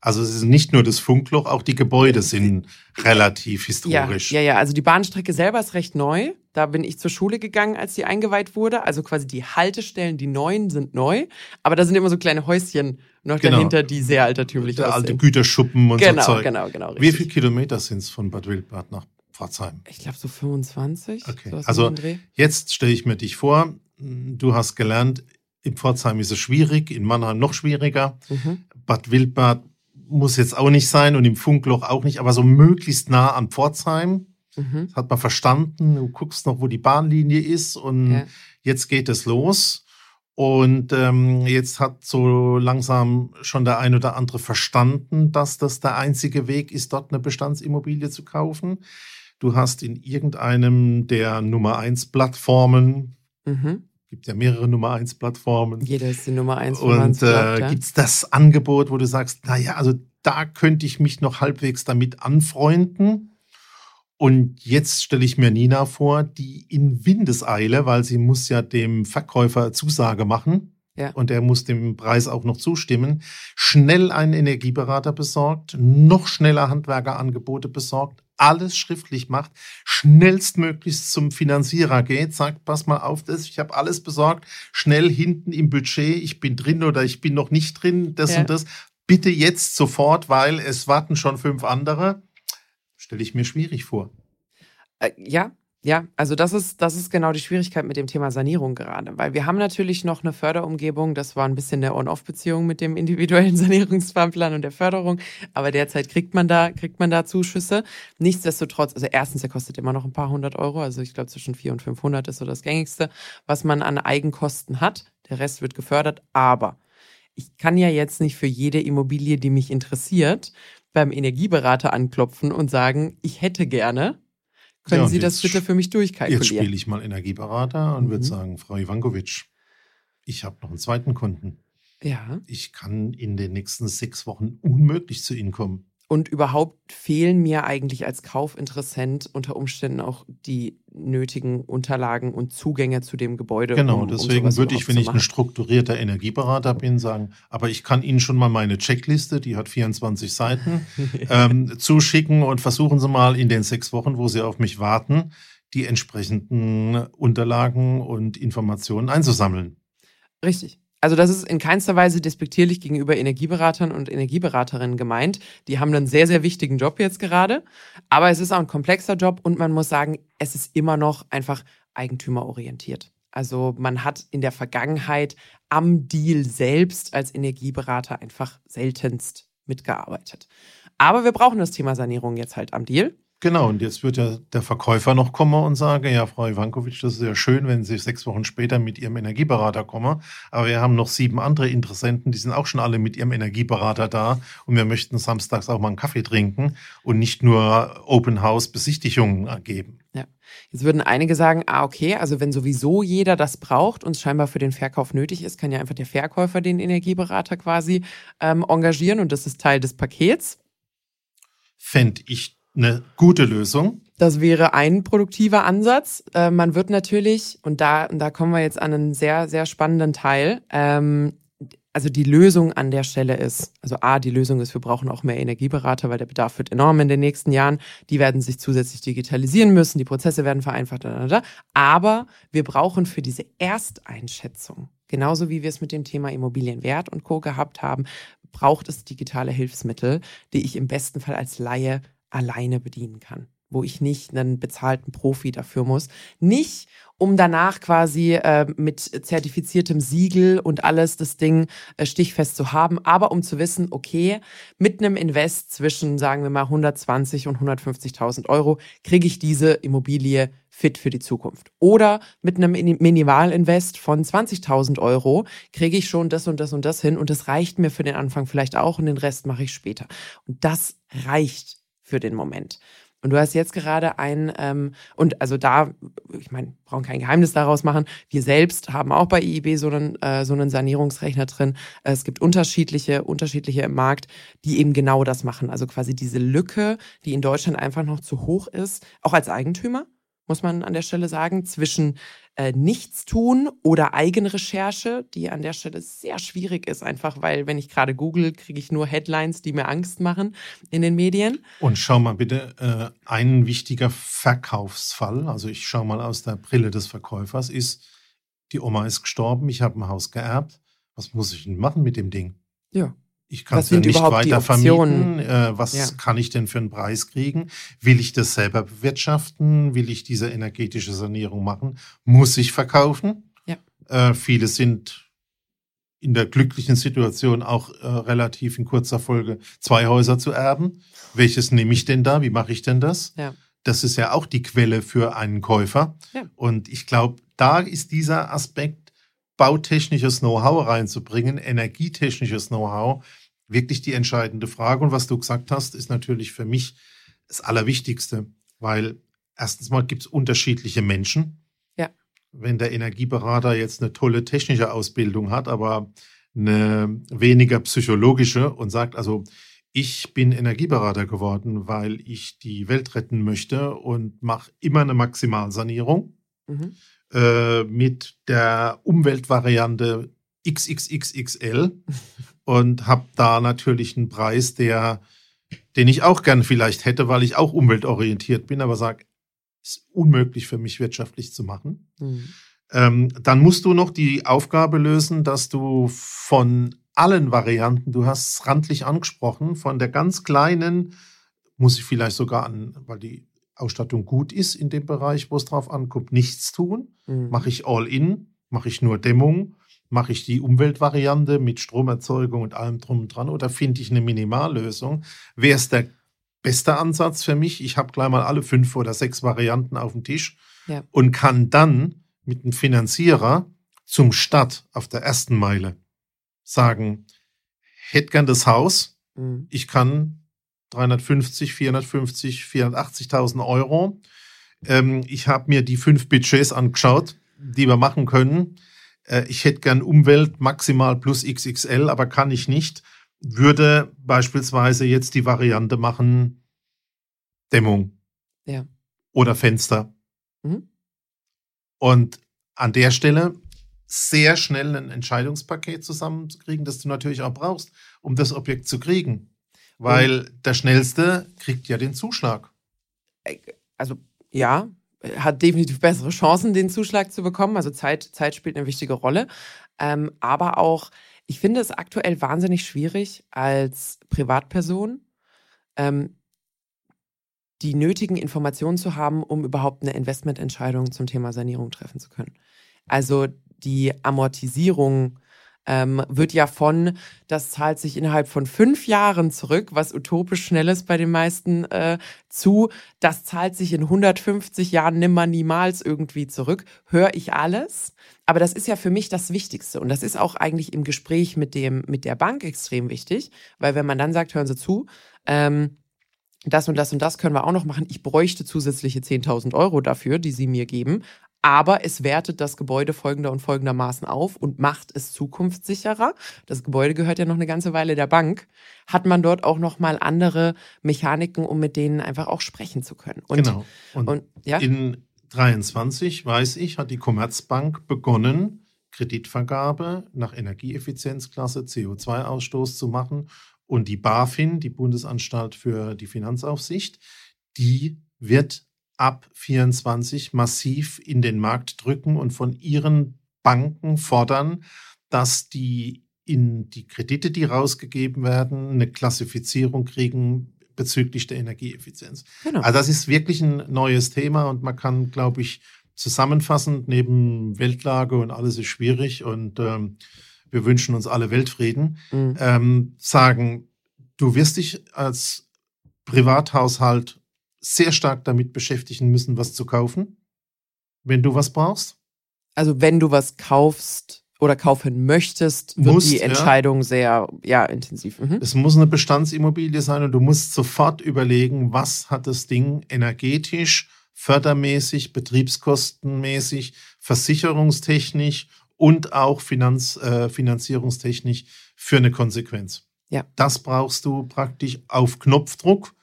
Also es ist nicht nur das Funkloch, auch die Gebäude sind relativ historisch. Ja, ja, ja. Also die Bahnstrecke selber ist recht neu. Da bin ich zur Schule gegangen, als sie eingeweiht wurde. Also quasi die Haltestellen, die neuen sind neu. Aber da sind immer so kleine Häuschen noch genau. dahinter, die sehr altertümlich Der aussehen. alte Güterschuppen und genau, so Zeug. Genau, genau, genau. Wie viele Kilometer sind es von Bad Wildbad nach Pforzheim? Ich glaube so 25. Okay. also jetzt stelle ich mir dich vor, du hast gelernt, in Pforzheim ist es schwierig, in Mannheim noch schwieriger. Mhm. Bad Wildbad muss jetzt auch nicht sein und im Funkloch auch nicht, aber so möglichst nah an Pforzheim. Mhm. Das hat man verstanden. Du guckst noch, wo die Bahnlinie ist und ja. jetzt geht es los. Und ähm, jetzt hat so langsam schon der ein oder andere verstanden, dass das der einzige Weg ist, dort eine Bestandsimmobilie zu kaufen. Du hast in irgendeinem der Nummer 1 Plattformen, mhm gibt ja mehrere Nummer 1 Plattformen. Jeder ist die Nummer 1. Und äh, ja. gibt es das Angebot, wo du sagst, naja, also da könnte ich mich noch halbwegs damit anfreunden. Und jetzt stelle ich mir Nina vor, die in Windeseile, weil sie muss ja dem Verkäufer Zusage machen. Ja. Und er muss dem Preis auch noch zustimmen. Schnell einen Energieberater besorgt, noch schneller Handwerkerangebote besorgt, alles schriftlich macht, schnellstmöglichst zum Finanzierer geht, sagt, pass mal auf, das, ich habe alles besorgt, schnell hinten im Budget, ich bin drin oder ich bin noch nicht drin, das ja. und das. Bitte jetzt sofort, weil es warten schon fünf andere. Stelle ich mir schwierig vor. Äh, ja, ja, also das ist, das ist genau die Schwierigkeit mit dem Thema Sanierung gerade, weil wir haben natürlich noch eine Förderumgebung, das war ein bisschen der On-Off-Beziehung mit dem individuellen Sanierungsfahrplan und der Förderung, aber derzeit kriegt man da, kriegt man da Zuschüsse. Nichtsdestotrotz, also erstens, der kostet immer noch ein paar hundert Euro, also ich glaube zwischen 400 und 500 ist so das gängigste, was man an Eigenkosten hat. Der Rest wird gefördert, aber ich kann ja jetzt nicht für jede Immobilie, die mich interessiert, beim Energieberater anklopfen und sagen, ich hätte gerne können ja, Sie das bitte für mich durchkalkulieren? Jetzt spiele ich mal Energieberater und mhm. würde sagen, Frau Ivankovic, ich habe noch einen zweiten Kunden. Ja. Ich kann in den nächsten sechs Wochen unmöglich zu Ihnen kommen. Und überhaupt fehlen mir eigentlich als Kaufinteressent unter Umständen auch die nötigen Unterlagen und Zugänge zu dem Gebäude. Genau, um, deswegen um würde ich, wenn ich ein strukturierter Energieberater bin, sagen, aber ich kann Ihnen schon mal meine Checkliste, die hat 24 Seiten, ähm, zuschicken und versuchen Sie mal in den sechs Wochen, wo Sie auf mich warten, die entsprechenden Unterlagen und Informationen einzusammeln. Richtig. Also das ist in keinster Weise despektierlich gegenüber Energieberatern und Energieberaterinnen gemeint. Die haben einen sehr, sehr wichtigen Job jetzt gerade. Aber es ist auch ein komplexer Job und man muss sagen, es ist immer noch einfach eigentümerorientiert. Also man hat in der Vergangenheit am Deal selbst als Energieberater einfach seltenst mitgearbeitet. Aber wir brauchen das Thema Sanierung jetzt halt am Deal. Genau, und jetzt wird ja der Verkäufer noch kommen und sagen, ja, Frau Ivankovic, das ist ja schön, wenn Sie sechs Wochen später mit Ihrem Energieberater kommen, aber wir haben noch sieben andere Interessenten, die sind auch schon alle mit ihrem Energieberater da und wir möchten samstags auch mal einen Kaffee trinken und nicht nur Open House Besichtigungen ergeben. Ja. Jetzt würden einige sagen, ah, okay, also wenn sowieso jeder das braucht und es scheinbar für den Verkauf nötig ist, kann ja einfach der Verkäufer den Energieberater quasi ähm, engagieren und das ist Teil des Pakets. Fände ich eine gute Lösung. Das wäre ein produktiver Ansatz. Äh, man wird natürlich, und da, da kommen wir jetzt an einen sehr, sehr spannenden Teil, ähm, also die Lösung an der Stelle ist, also A, die Lösung ist, wir brauchen auch mehr Energieberater, weil der Bedarf wird enorm in den nächsten Jahren. Die werden sich zusätzlich digitalisieren müssen, die Prozesse werden vereinfacht, aber wir brauchen für diese Ersteinschätzung, genauso wie wir es mit dem Thema Immobilienwert und Co. gehabt haben, braucht es digitale Hilfsmittel, die ich im besten Fall als Laie alleine bedienen kann, wo ich nicht einen bezahlten Profi dafür muss. Nicht, um danach quasi äh, mit zertifiziertem Siegel und alles das Ding äh, stichfest zu haben, aber um zu wissen, okay, mit einem Invest zwischen, sagen wir mal, 120 und 150.000 Euro kriege ich diese Immobilie fit für die Zukunft. Oder mit einem Minimalinvest von 20.000 Euro kriege ich schon das und das und das hin und das reicht mir für den Anfang vielleicht auch und den Rest mache ich später. Und das reicht für den Moment. Und du hast jetzt gerade ein, ähm, und also da, ich meine, brauchen kein Geheimnis daraus machen. Wir selbst haben auch bei IIB so einen, äh, so einen Sanierungsrechner drin. Es gibt unterschiedliche, unterschiedliche im Markt, die eben genau das machen. Also quasi diese Lücke, die in Deutschland einfach noch zu hoch ist, auch als Eigentümer muss man an der Stelle sagen, zwischen äh, Nichtstun oder Eigenrecherche, die an der Stelle sehr schwierig ist, einfach weil, wenn ich gerade google, kriege ich nur Headlines, die mir Angst machen in den Medien. Und schau mal bitte, äh, ein wichtiger Verkaufsfall, also ich schaue mal aus der Brille des Verkäufers, ist, die Oma ist gestorben, ich habe ein Haus geerbt. Was muss ich denn machen mit dem Ding? Ja. Ich kann es ja nicht weiter vermieten. Äh, was ja. kann ich denn für einen Preis kriegen? Will ich das selber bewirtschaften? Will ich diese energetische Sanierung machen? Muss ich verkaufen? Ja. Äh, viele sind in der glücklichen Situation auch äh, relativ in kurzer Folge zwei Häuser zu erben. Welches nehme ich denn da? Wie mache ich denn das? Ja. Das ist ja auch die Quelle für einen Käufer. Ja. Und ich glaube, da ist dieser Aspekt bautechnisches Know-how reinzubringen, energietechnisches Know-how, wirklich die entscheidende Frage. Und was du gesagt hast, ist natürlich für mich das Allerwichtigste, weil erstens mal gibt es unterschiedliche Menschen. Ja. Wenn der Energieberater jetzt eine tolle technische Ausbildung hat, aber eine weniger psychologische und sagt, also ich bin Energieberater geworden, weil ich die Welt retten möchte und mache immer eine Maximalsanierung. Mhm. Äh, mit der Umweltvariante XXXXL und habe da natürlich einen Preis, der, den ich auch gern vielleicht hätte, weil ich auch umweltorientiert bin, aber sage, ist unmöglich für mich wirtschaftlich zu machen. Mhm. Ähm, dann musst du noch die Aufgabe lösen, dass du von allen Varianten, du hast es randlich angesprochen, von der ganz kleinen, muss ich vielleicht sogar an, weil die Ausstattung gut ist in dem Bereich, wo es drauf ankommt, nichts tun. Mhm. Mache ich All-In, mache ich nur Dämmung, mache ich die Umweltvariante mit Stromerzeugung und allem drum und dran oder finde ich eine Minimallösung? Wäre es der beste Ansatz für mich? Ich habe gleich mal alle fünf oder sechs Varianten auf dem Tisch ja. und kann dann mit einem Finanzierer zum Start auf der ersten Meile sagen, hätte gern das Haus, mhm. ich kann 350, 450, 480.000 Euro. Ähm, ich habe mir die fünf Budgets angeschaut, die wir machen können. Äh, ich hätte gern Umwelt maximal plus XXL, aber kann ich nicht. Würde beispielsweise jetzt die Variante machen Dämmung ja. oder Fenster. Mhm. Und an der Stelle sehr schnell ein Entscheidungspaket zusammenzukriegen, das du natürlich auch brauchst, um das Objekt zu kriegen. Weil Und der Schnellste kriegt ja den Zuschlag. Äh, also ja, hat definitiv bessere Chancen, den Zuschlag zu bekommen. Also Zeit, Zeit spielt eine wichtige Rolle. Ähm, aber auch, ich finde es aktuell wahnsinnig schwierig als Privatperson, ähm, die nötigen Informationen zu haben, um überhaupt eine Investmententscheidung zum Thema Sanierung treffen zu können. Also die Amortisierung ähm, wird ja von, das zahlt sich innerhalb von fünf Jahren zurück, was utopisch schnell ist bei den meisten, äh, zu, das zahlt sich in 150 Jahren nimmer niemals irgendwie zurück. Höre ich alles. Aber das ist ja für mich das Wichtigste. Und das ist auch eigentlich im Gespräch mit dem, mit der Bank extrem wichtig, weil wenn man dann sagt, hören Sie zu, ähm, das und das und das können wir auch noch machen. Ich bräuchte zusätzliche 10.000 Euro dafür, die Sie mir geben aber es wertet das Gebäude folgender und folgendermaßen auf und macht es zukunftssicherer. Das Gebäude gehört ja noch eine ganze Weile der Bank. Hat man dort auch noch mal andere Mechaniken, um mit denen einfach auch sprechen zu können. Und, genau. Und, und ja? in 23 weiß ich, hat die Commerzbank begonnen, Kreditvergabe nach Energieeffizienzklasse CO2-Ausstoß zu machen. Und die BaFin, die Bundesanstalt für die Finanzaufsicht, die wird ab 24 massiv in den Markt drücken und von ihren Banken fordern, dass die in die Kredite, die rausgegeben werden, eine Klassifizierung kriegen bezüglich der Energieeffizienz. Genau. Also das ist wirklich ein neues Thema und man kann, glaube ich, zusammenfassend neben Weltlage und alles ist schwierig und ähm, wir wünschen uns alle Weltfrieden, mhm. ähm, sagen, du wirst dich als Privathaushalt sehr stark damit beschäftigen müssen, was zu kaufen, wenn du was brauchst. Also wenn du was kaufst oder kaufen möchtest, wird musst, die Entscheidung ja. sehr ja, intensiv. Mhm. Es muss eine Bestandsimmobilie sein und du musst sofort überlegen, was hat das Ding energetisch, fördermäßig, betriebskostenmäßig, versicherungstechnisch und auch Finanz, äh, finanzierungstechnisch für eine Konsequenz. Ja. Das brauchst du praktisch auf Knopfdruck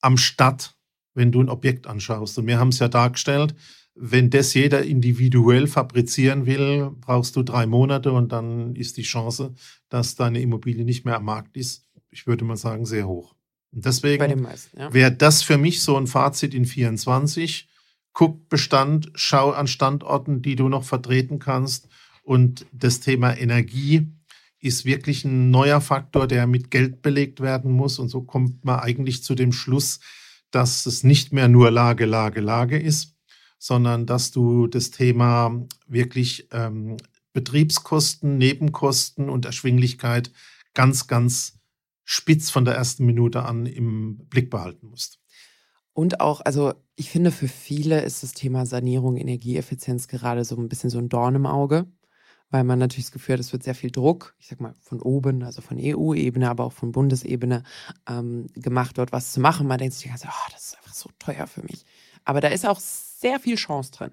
am Start wenn du ein Objekt anschaust. Und wir haben es ja dargestellt, wenn das jeder individuell fabrizieren will, brauchst du drei Monate und dann ist die Chance, dass deine Immobilie nicht mehr am Markt ist, ich würde mal sagen, sehr hoch. Und deswegen ja. wäre das für mich so ein Fazit in 24. Guck Bestand, schau an Standorten, die du noch vertreten kannst. Und das Thema Energie ist wirklich ein neuer Faktor, der mit Geld belegt werden muss. Und so kommt man eigentlich zu dem Schluss, dass es nicht mehr nur Lage, Lage, Lage ist, sondern dass du das Thema wirklich ähm, Betriebskosten, Nebenkosten und Erschwinglichkeit ganz, ganz spitz von der ersten Minute an im Blick behalten musst. Und auch, also ich finde, für viele ist das Thema Sanierung, Energieeffizienz gerade so ein bisschen so ein Dorn im Auge weil man natürlich das Gefühl hat, es wird sehr viel Druck, ich sag mal von oben, also von EU-Ebene, aber auch von Bundesebene ähm, gemacht, dort was zu machen. Man denkt sich, also, oh, das ist einfach so teuer für mich. Aber da ist auch sehr viel Chance drin.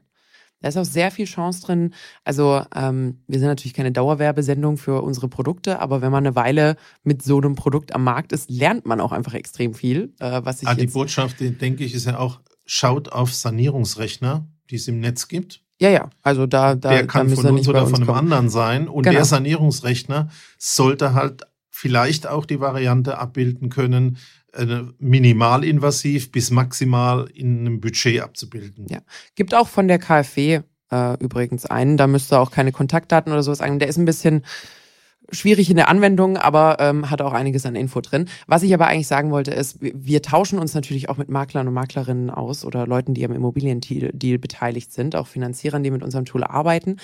Da ist auch sehr viel Chance drin. Also ähm, wir sind natürlich keine Dauerwerbesendung für unsere Produkte, aber wenn man eine Weile mit so einem Produkt am Markt ist, lernt man auch einfach extrem viel. Äh, was ich ah, die Botschaft, denke ich, ist ja auch, schaut auf Sanierungsrechner, die es im Netz gibt. Ja, ja, also da, da der kann da von uns oder von einem kommen. anderen sein und genau. der Sanierungsrechner sollte halt vielleicht auch die Variante abbilden können, äh, minimalinvasiv bis maximal in einem Budget abzubilden. Ja, gibt auch von der KfW äh, übrigens einen, da müsste auch keine Kontaktdaten oder sowas sagen. Der ist ein bisschen schwierig in der Anwendung, aber ähm, hat auch einiges an Info drin. Was ich aber eigentlich sagen wollte, ist, wir tauschen uns natürlich auch mit Maklern und Maklerinnen aus oder Leuten, die am Immobiliendeal beteiligt sind, auch Finanzierern, die mit unserem Tool arbeiten.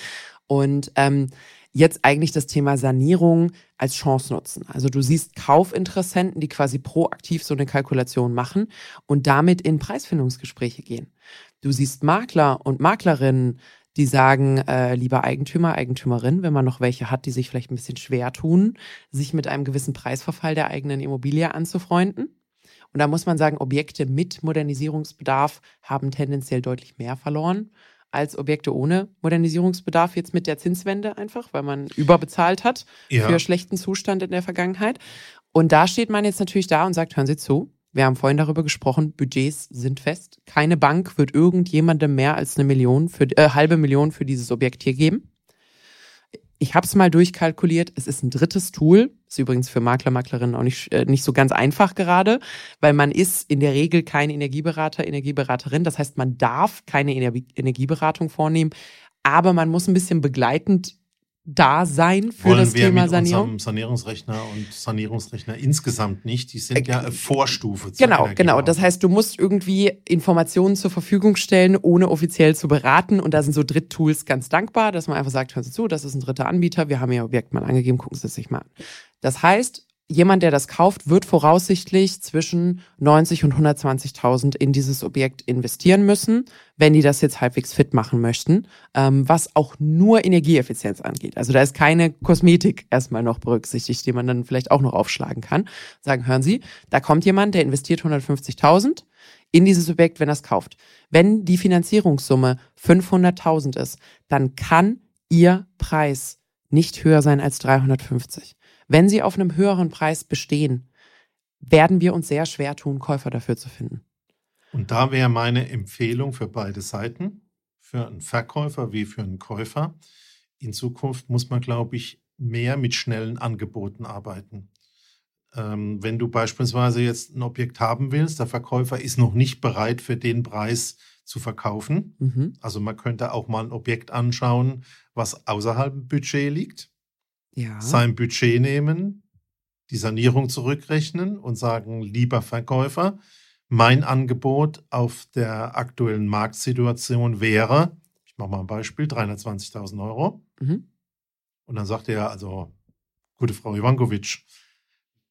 Und ähm, jetzt eigentlich das Thema Sanierung als Chance nutzen. Also du siehst Kaufinteressenten, die quasi proaktiv so eine Kalkulation machen und damit in Preisfindungsgespräche gehen. Du siehst Makler und Maklerinnen, die sagen, äh, lieber Eigentümer, Eigentümerin, wenn man noch welche hat, die sich vielleicht ein bisschen schwer tun, sich mit einem gewissen Preisverfall der eigenen Immobilie anzufreunden. Und da muss man sagen, Objekte mit Modernisierungsbedarf haben tendenziell deutlich mehr verloren als Objekte ohne Modernisierungsbedarf jetzt mit der Zinswende einfach, weil man überbezahlt hat ja. für schlechten Zustand in der Vergangenheit. Und da steht man jetzt natürlich da und sagt, hören Sie zu, wir haben vorhin darüber gesprochen, Budgets sind fest. Keine Bank wird irgendjemandem mehr als eine Million für äh, halbe Million für dieses Objekt hier geben. Ich habe es mal durchkalkuliert. Es ist ein drittes Tool. Ist übrigens für Makler, Maklerinnen auch nicht, äh, nicht so ganz einfach gerade, weil man ist in der Regel kein Energieberater, Energieberaterin. Das heißt, man darf keine Energieberatung vornehmen, aber man muss ein bisschen begleitend da sein für Wollen das wir Thema mit Sanierung. unserem Sanierungsrechner und Sanierungsrechner insgesamt nicht. Die sind ja eine Vorstufe. zur Genau, genau. Das heißt, du musst irgendwie Informationen zur Verfügung stellen, ohne offiziell zu beraten. Und da sind so Dritttools ganz dankbar, dass man einfach sagt, hören Sie zu, das ist ein dritter Anbieter, wir haben Ihr Objekt mal angegeben, gucken Sie es sich mal an. Das heißt, jemand, der das kauft, wird voraussichtlich zwischen 90 und 120.000 in dieses Objekt investieren müssen, wenn die das jetzt halbwegs fit machen möchten, ähm, was auch nur Energieeffizienz angeht. Also da ist keine Kosmetik erstmal noch berücksichtigt, die man dann vielleicht auch noch aufschlagen kann. Sagen, hören Sie, da kommt jemand, der investiert 150.000 in dieses Objekt, wenn er es kauft. Wenn die Finanzierungssumme 500.000 ist, dann kann Ihr Preis nicht höher sein als 350. Wenn Sie auf einem höheren Preis bestehen, werden wir uns sehr schwer tun, Käufer dafür zu finden. Und da wäre meine Empfehlung für beide Seiten, für einen Verkäufer wie für einen Käufer. In Zukunft muss man, glaube ich, mehr mit schnellen Angeboten arbeiten. Ähm, wenn du beispielsweise jetzt ein Objekt haben willst, der Verkäufer ist noch nicht bereit für den Preis zu verkaufen. Mhm. Also man könnte auch mal ein Objekt anschauen, was außerhalb dem Budget liegt, Ja. sein Budget nehmen, die Sanierung zurückrechnen und sagen, lieber Verkäufer, mein Angebot auf der aktuellen Marktsituation wäre, ich mache mal ein Beispiel, 320.000 Euro. Mhm. Und dann sagt er, also, gute Frau Ivankovic,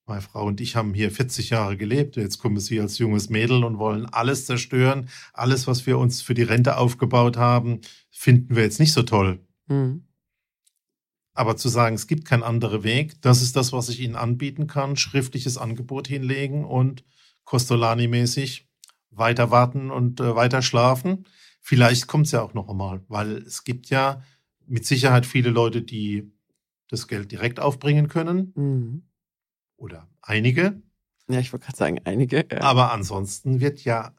meine Frau und ich haben hier 40 Jahre gelebt. Jetzt kommen Sie als junges Mädel und wollen alles zerstören. Alles, was wir uns für die Rente aufgebaut haben, finden wir jetzt nicht so toll. Mhm. Aber zu sagen, es gibt keinen anderen Weg, das ist das, was ich Ihnen anbieten kann. Schriftliches Angebot hinlegen und Costolani-mäßig weiter warten und äh, weiter schlafen. Vielleicht kommt es ja auch noch einmal, weil es gibt ja mit Sicherheit viele Leute, die das Geld direkt aufbringen können Mhm. oder einige. Ja, ich wollte gerade sagen, einige. Ja. Aber ansonsten wird ja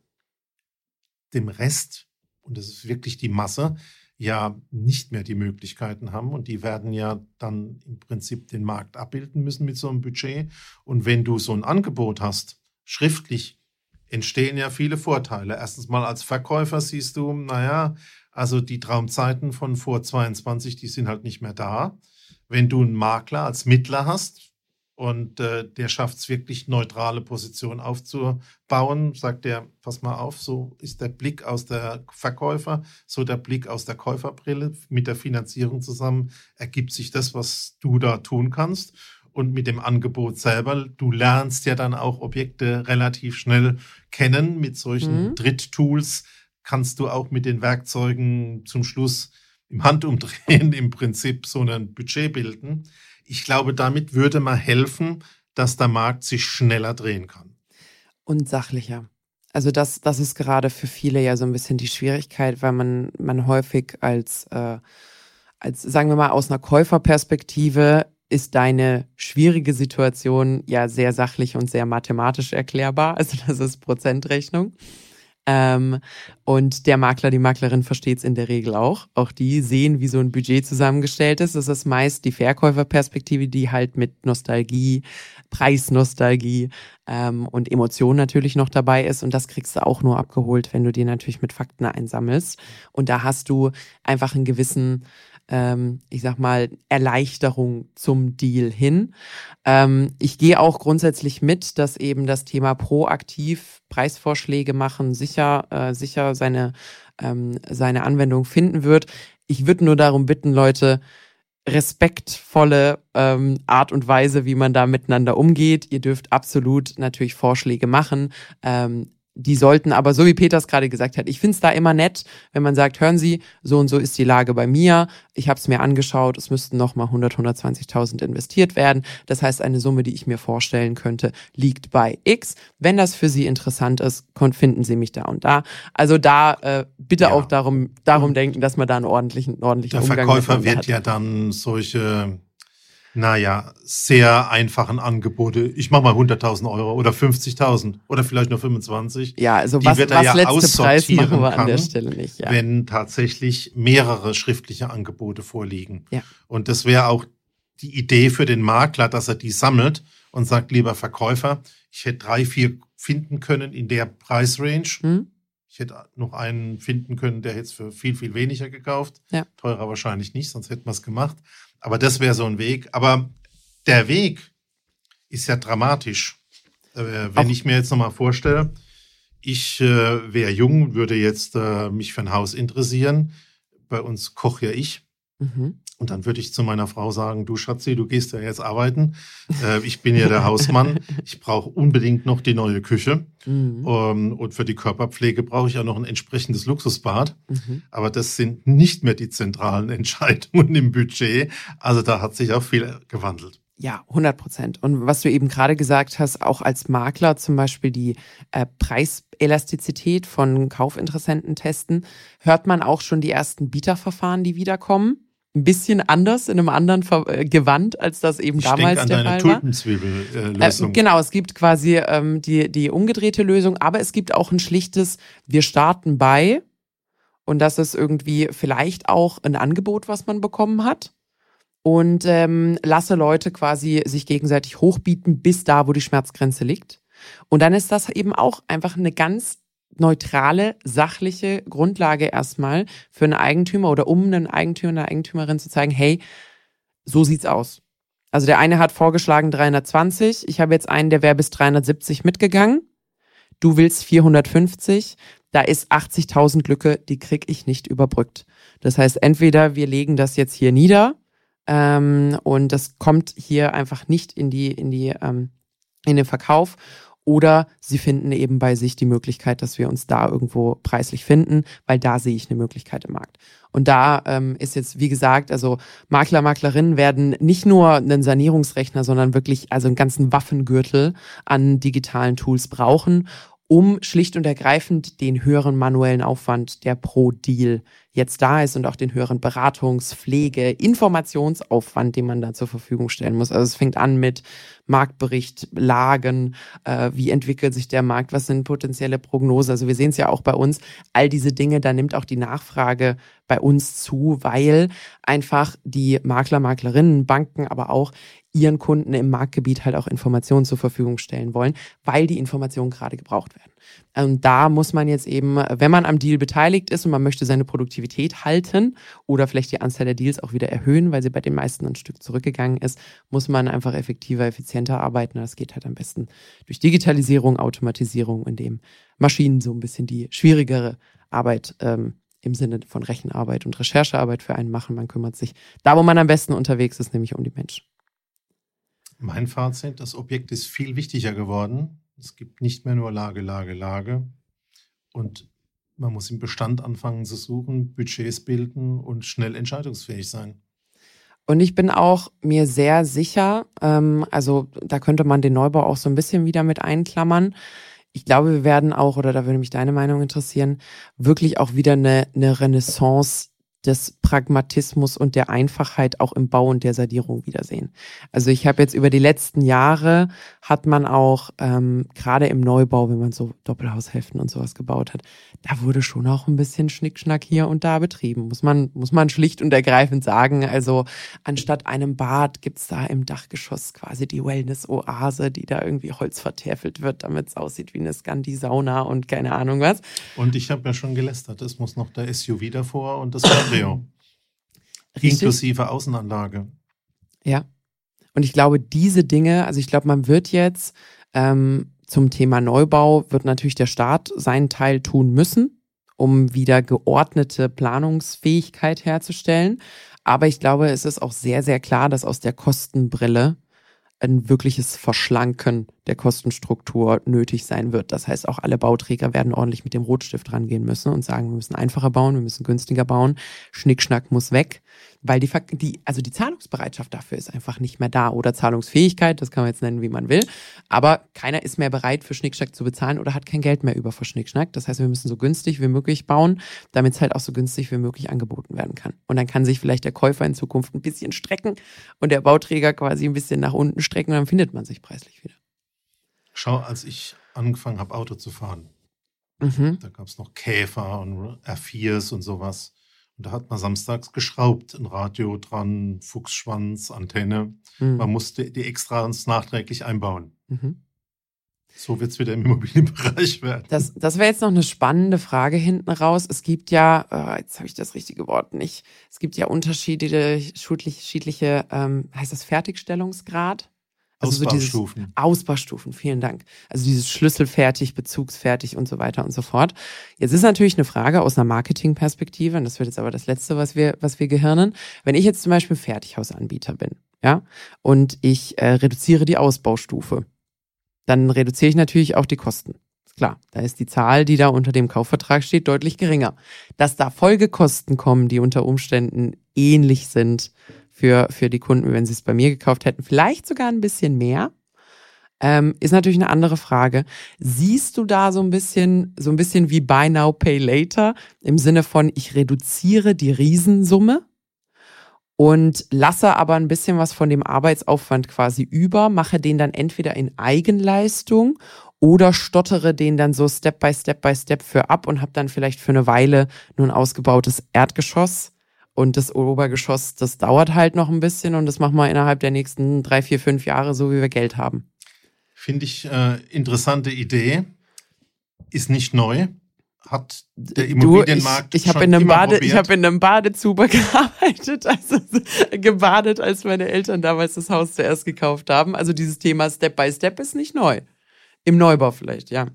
dem Rest, und das ist wirklich die Masse, ja nicht mehr die Möglichkeiten haben. Und die werden ja dann im Prinzip den Markt abbilden müssen mit so einem Budget. Und wenn du so ein Angebot hast, schriftlich, entstehen ja viele Vorteile. Erstens mal als Verkäufer siehst du, naja, also die Traumzeiten von vor 22, die sind halt nicht mehr da. Wenn du einen Makler als Mittler hast, und äh, der schafft es wirklich, neutrale Positionen aufzubauen. Sagt er, pass mal auf, so ist der Blick aus der Verkäufer, so der Blick aus der Käuferbrille. Mit der Finanzierung zusammen ergibt sich das, was du da tun kannst. Und mit dem Angebot selber, du lernst ja dann auch Objekte relativ schnell kennen. Mit solchen Mhm. Dritttools kannst du auch mit den Werkzeugen zum Schluss im Handumdrehen im Prinzip so ein Budget bilden. Ich glaube, damit würde man helfen, dass der Markt sich schneller drehen kann. und sachlicher. Also das, das ist gerade für viele ja so ein bisschen die Schwierigkeit, weil man, man häufig als, äh, als, sagen wir mal, aus einer Käuferperspektive ist deine schwierige Situation ja sehr sachlich und sehr mathematisch erklärbar. Also das ist Prozentrechnung. Ähm, und der Makler, die Maklerin versteht es in der Regel auch. Auch die sehen, wie so ein Budget zusammengestellt ist. Das ist meist die Verkäuferperspektive, die halt mit Nostalgie, Preisnostalgie ähm, und Emotion natürlich noch dabei ist. Und das kriegst du auch nur abgeholt, wenn du die natürlich mit Fakten einsammelst. Und da hast du einfach einen gewissen, ähm, ich sag mal, Erleichterung zum Deal hin. Ähm, ich gehe auch grundsätzlich mit, dass eben das Thema proaktiv Preisvorschläge machen sicher, äh, sicher seine, ähm, seine Anwendung finden wird. Ich würde nur darum bitten, Leute, respektvolle ähm, Art und Weise, wie man da miteinander umgeht. Ihr dürft absolut natürlich Vorschläge machen. Ähm, die sollten aber, so wie Peters gerade gesagt hat, ich finde es da immer nett, wenn man sagt, hören Sie, so und so ist die Lage bei mir. Ich habe es mir angeschaut, es müssten nochmal 100, 120.000 investiert werden. Das heißt, eine Summe, die ich mir vorstellen könnte, liegt bei X. Wenn das für Sie interessant ist, finden Sie mich da und da. Also da äh, bitte Ja. auch darum, darum denken, dass man da einen ordentlichen, ordentlichen Der Umgang Verkäufer wird hat. ja dann solche, naja, sehr einfachen Angebote. Ich mache mal 100.000 Euro oder 50.000 oder vielleicht nur 25. Ja, also Die was, wird er was ja letzte Preis machen wir an der Stelle nicht. Ja. wenn tatsächlich mehrere schriftliche Angebote vorliegen. Ja. Und das wäre auch die Idee für den Makler, dass er die sammelt und sagt, lieber Verkäufer, ich hätte drei, vier finden können in der Preisrange. Hm? Ich hätte noch einen finden können, der hätte es für viel, viel weniger gekauft. Ja. Teurer wahrscheinlich nicht, sonst hätten wir es gemacht. Aber das wäre so ein Weg. Aber der Weg ist ja dramatisch. Äh, wenn Auch ich mir jetzt nochmal vorstelle, ich äh, wäre jung, würde jetzt äh, mich für ein Haus interessieren. Bei uns koche ja ich. Mhm. Und dann würde ich zu meiner Frau sagen, du Schatzi, du gehst ja jetzt arbeiten. Äh, ich bin ja der Hausmann. Ich brauche unbedingt noch die neue Küche. Mhm. Um, und für die Körperpflege brauche ich auch noch ein entsprechendes Luxusbad. Mhm. Aber das sind nicht mehr die zentralen Entscheidungen im Budget. Also da hat sich auch viel gewandelt. Ja, 100 Prozent. Und was du eben gerade gesagt hast, auch als Makler zum Beispiel die äh, Preiselastizität von Kaufinteressenten testen, hört man auch schon die ersten Bieterverfahren, die wiederkommen. Ein bisschen anders, in einem anderen Ver äh, Gewand, als das eben ich damals an der deine Fall war. Äh, genau, es gibt quasi ähm, die, die umgedrehte Lösung, aber es gibt auch ein schlichtes, wir starten bei und das ist irgendwie vielleicht auch ein Angebot, was man bekommen hat und ähm, lasse Leute quasi sich gegenseitig hochbieten bis da, wo die Schmerzgrenze liegt. Und dann ist das eben auch einfach eine ganz neutrale, sachliche Grundlage erstmal für einen Eigentümer oder um einen Eigentümer, eine Eigentümerin zu zeigen, hey, so sieht's aus. Also der eine hat vorgeschlagen 320, ich habe jetzt einen, der wäre bis 370 mitgegangen. Du willst 450, da ist 80.000 Lücke, die krieg ich nicht überbrückt. Das heißt, entweder wir legen das jetzt hier nieder ähm, und das kommt hier einfach nicht in die, in die, ähm, in den Verkauf. Oder sie finden eben bei sich die Möglichkeit, dass wir uns da irgendwo preislich finden, weil da sehe ich eine Möglichkeit im Markt. Und da ähm, ist jetzt, wie gesagt, also Makler, Maklerinnen werden nicht nur einen Sanierungsrechner, sondern wirklich also einen ganzen Waffengürtel an digitalen Tools brauchen, um schlicht und ergreifend den höheren manuellen Aufwand, der pro Deal jetzt da ist und auch den höheren Beratungs-, Pflege-, Informationsaufwand, den man da zur Verfügung stellen muss. Also es fängt an mit Marktbericht, Lagen, äh, wie entwickelt sich der Markt, was sind potenzielle Prognosen. Also wir sehen es ja auch bei uns, all diese Dinge, da nimmt auch die Nachfrage bei uns zu, weil einfach die Makler, Maklerinnen, Banken, aber auch ihren Kunden im Marktgebiet halt auch Informationen zur Verfügung stellen wollen, weil die Informationen gerade gebraucht werden. Und da muss man jetzt eben, wenn man am Deal beteiligt ist und man möchte seine Produktivität halten oder vielleicht die Anzahl der Deals auch wieder erhöhen, weil sie bei den meisten ein Stück zurückgegangen ist, muss man einfach effektiver, effizienter arbeiten. Das geht halt am besten durch Digitalisierung, Automatisierung, indem Maschinen so ein bisschen die schwierigere Arbeit ähm, im Sinne von Rechenarbeit und Recherchearbeit für einen machen. Man kümmert sich da, wo man am besten unterwegs ist, nämlich um die Menschen. Mein Fazit, das Objekt ist viel wichtiger geworden. Es gibt nicht mehr nur Lage, Lage, Lage. Und man muss im Bestand anfangen zu suchen, Budgets bilden und schnell entscheidungsfähig sein. Und ich bin auch mir sehr sicher, ähm, also da könnte man den Neubau auch so ein bisschen wieder mit einklammern. Ich glaube, wir werden auch, oder da würde mich deine Meinung interessieren, wirklich auch wieder eine, eine Renaissance des Pragmatismus und der Einfachheit auch im Bau und der Sadierung wiedersehen. Also ich habe jetzt über die letzten Jahre hat man auch ähm, gerade im Neubau, wenn man so Doppelhaushälften und sowas gebaut hat, da wurde schon auch ein bisschen Schnickschnack hier und da betrieben, muss man muss man schlicht und ergreifend sagen. Also anstatt einem Bad gibt's da im Dachgeschoss quasi die Wellness-Oase, die da irgendwie Holz vertäfelt wird, damit es aussieht wie eine Scandi-Sauna und keine Ahnung was. Und ich habe ja schon gelästert, es muss noch der SUV davor und das Cabrio. Inklusive Außenanlage. Ja. Und ich glaube, diese Dinge, also ich glaube, man wird jetzt ähm, zum Thema Neubau, wird natürlich der Staat seinen Teil tun müssen, um wieder geordnete Planungsfähigkeit herzustellen. Aber ich glaube, es ist auch sehr, sehr klar, dass aus der Kostenbrille ein wirkliches Verschlanken der Kostenstruktur nötig sein wird. Das heißt, auch alle Bauträger werden ordentlich mit dem Rotstift rangehen müssen und sagen, wir müssen einfacher bauen, wir müssen günstiger bauen, Schnickschnack muss weg weil die, die, also die Zahlungsbereitschaft dafür ist einfach nicht mehr da oder Zahlungsfähigkeit, das kann man jetzt nennen, wie man will. Aber keiner ist mehr bereit, für Schnickschnack zu bezahlen oder hat kein Geld mehr über für Schnickschnack. Das heißt, wir müssen so günstig wie möglich bauen, damit es halt auch so günstig wie möglich angeboten werden kann. Und dann kann sich vielleicht der Käufer in Zukunft ein bisschen strecken und der Bauträger quasi ein bisschen nach unten strecken und dann findet man sich preislich wieder. Schau, als ich angefangen habe, Auto zu fahren, mhm. da gab es noch Käfer und R4s und sowas. Da hat man samstags geschraubt, ein Radio dran, Fuchsschwanz, Antenne. Mhm. Man musste die Extras nachträglich einbauen. Mhm. So wird es wieder im Immobilienbereich werden. Das, das wäre jetzt noch eine spannende Frage hinten raus. Es gibt ja, äh, jetzt habe ich das richtige Wort nicht, es gibt ja unterschiedliche, unterschiedliche ähm, heißt das Fertigstellungsgrad? Also Ausbaustufen. So Ausbaustufen, vielen Dank. Also dieses schlüsselfertig, bezugsfertig und so weiter und so fort. Jetzt ist natürlich eine Frage aus einer Marketingperspektive, und das wird jetzt aber das Letzte, was wir, was wir gehirnen. Wenn ich jetzt zum Beispiel Fertighausanbieter bin, ja, und ich äh, reduziere die Ausbaustufe, dann reduziere ich natürlich auch die Kosten. Ist klar, da ist die Zahl, die da unter dem Kaufvertrag steht, deutlich geringer. Dass da Folgekosten kommen, die unter Umständen ähnlich sind für, für die Kunden, wenn sie es bei mir gekauft hätten. Vielleicht sogar ein bisschen mehr. Ähm, ist natürlich eine andere Frage. Siehst du da so ein bisschen, so ein bisschen wie Buy Now, Pay Later im Sinne von, ich reduziere die Riesensumme und lasse aber ein bisschen was von dem Arbeitsaufwand quasi über, mache den dann entweder in Eigenleistung oder stottere den dann so Step by Step by Step für ab und habe dann vielleicht für eine Weile nur ein ausgebautes Erdgeschoss und das Obergeschoss, das dauert halt noch ein bisschen und das machen wir innerhalb der nächsten drei, vier, fünf Jahre, so wie wir Geld haben. Finde ich äh, interessante Idee. Ist nicht neu. Hat der Immobilienmarkt du, ich, ich habe in einem Bade, ich habe in einem Badezuber gearbeitet, also gebadet, als meine Eltern damals das Haus zuerst gekauft haben. Also dieses Thema Step by Step ist nicht neu. Im Neubau vielleicht, ja.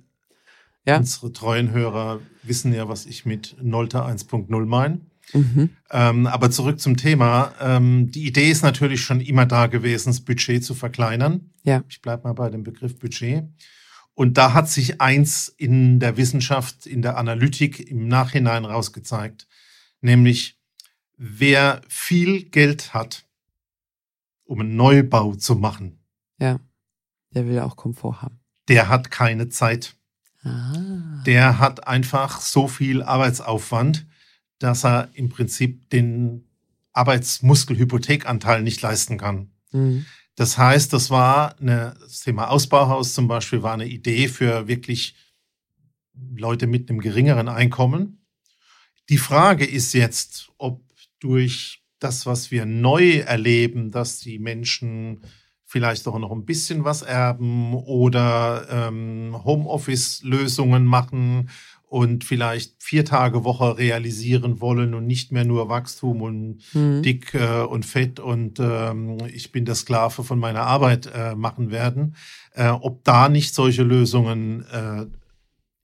ja? Unsere treuen Hörer wissen ja, was ich mit Nolta 1.0 meine. Mhm. Ähm, aber zurück zum Thema. Ähm, die Idee ist natürlich schon immer da gewesen, das Budget zu verkleinern. Ja. Ich bleibe mal bei dem Begriff Budget. Und da hat sich eins in der Wissenschaft, in der Analytik im Nachhinein rausgezeigt, nämlich wer viel Geld hat, um einen Neubau zu machen. Ja, der will auch Komfort haben. Der hat keine Zeit. Ah. Der hat einfach so viel Arbeitsaufwand, dass er im Prinzip den Arbeitsmuskelhypothekanteil nicht leisten kann. Mhm. Das heißt, das war eine, das Thema Ausbauhaus zum Beispiel war eine Idee für wirklich Leute mit einem geringeren Einkommen. Die Frage ist jetzt, ob durch das, was wir neu erleben, dass die Menschen vielleicht auch noch ein bisschen was erben oder ähm, Homeoffice-Lösungen machen und vielleicht vier Tage Woche realisieren wollen und nicht mehr nur Wachstum und mhm. dick äh, und fett und ähm, ich bin der Sklave von meiner Arbeit äh, machen werden, äh, ob da nicht solche Lösungen äh,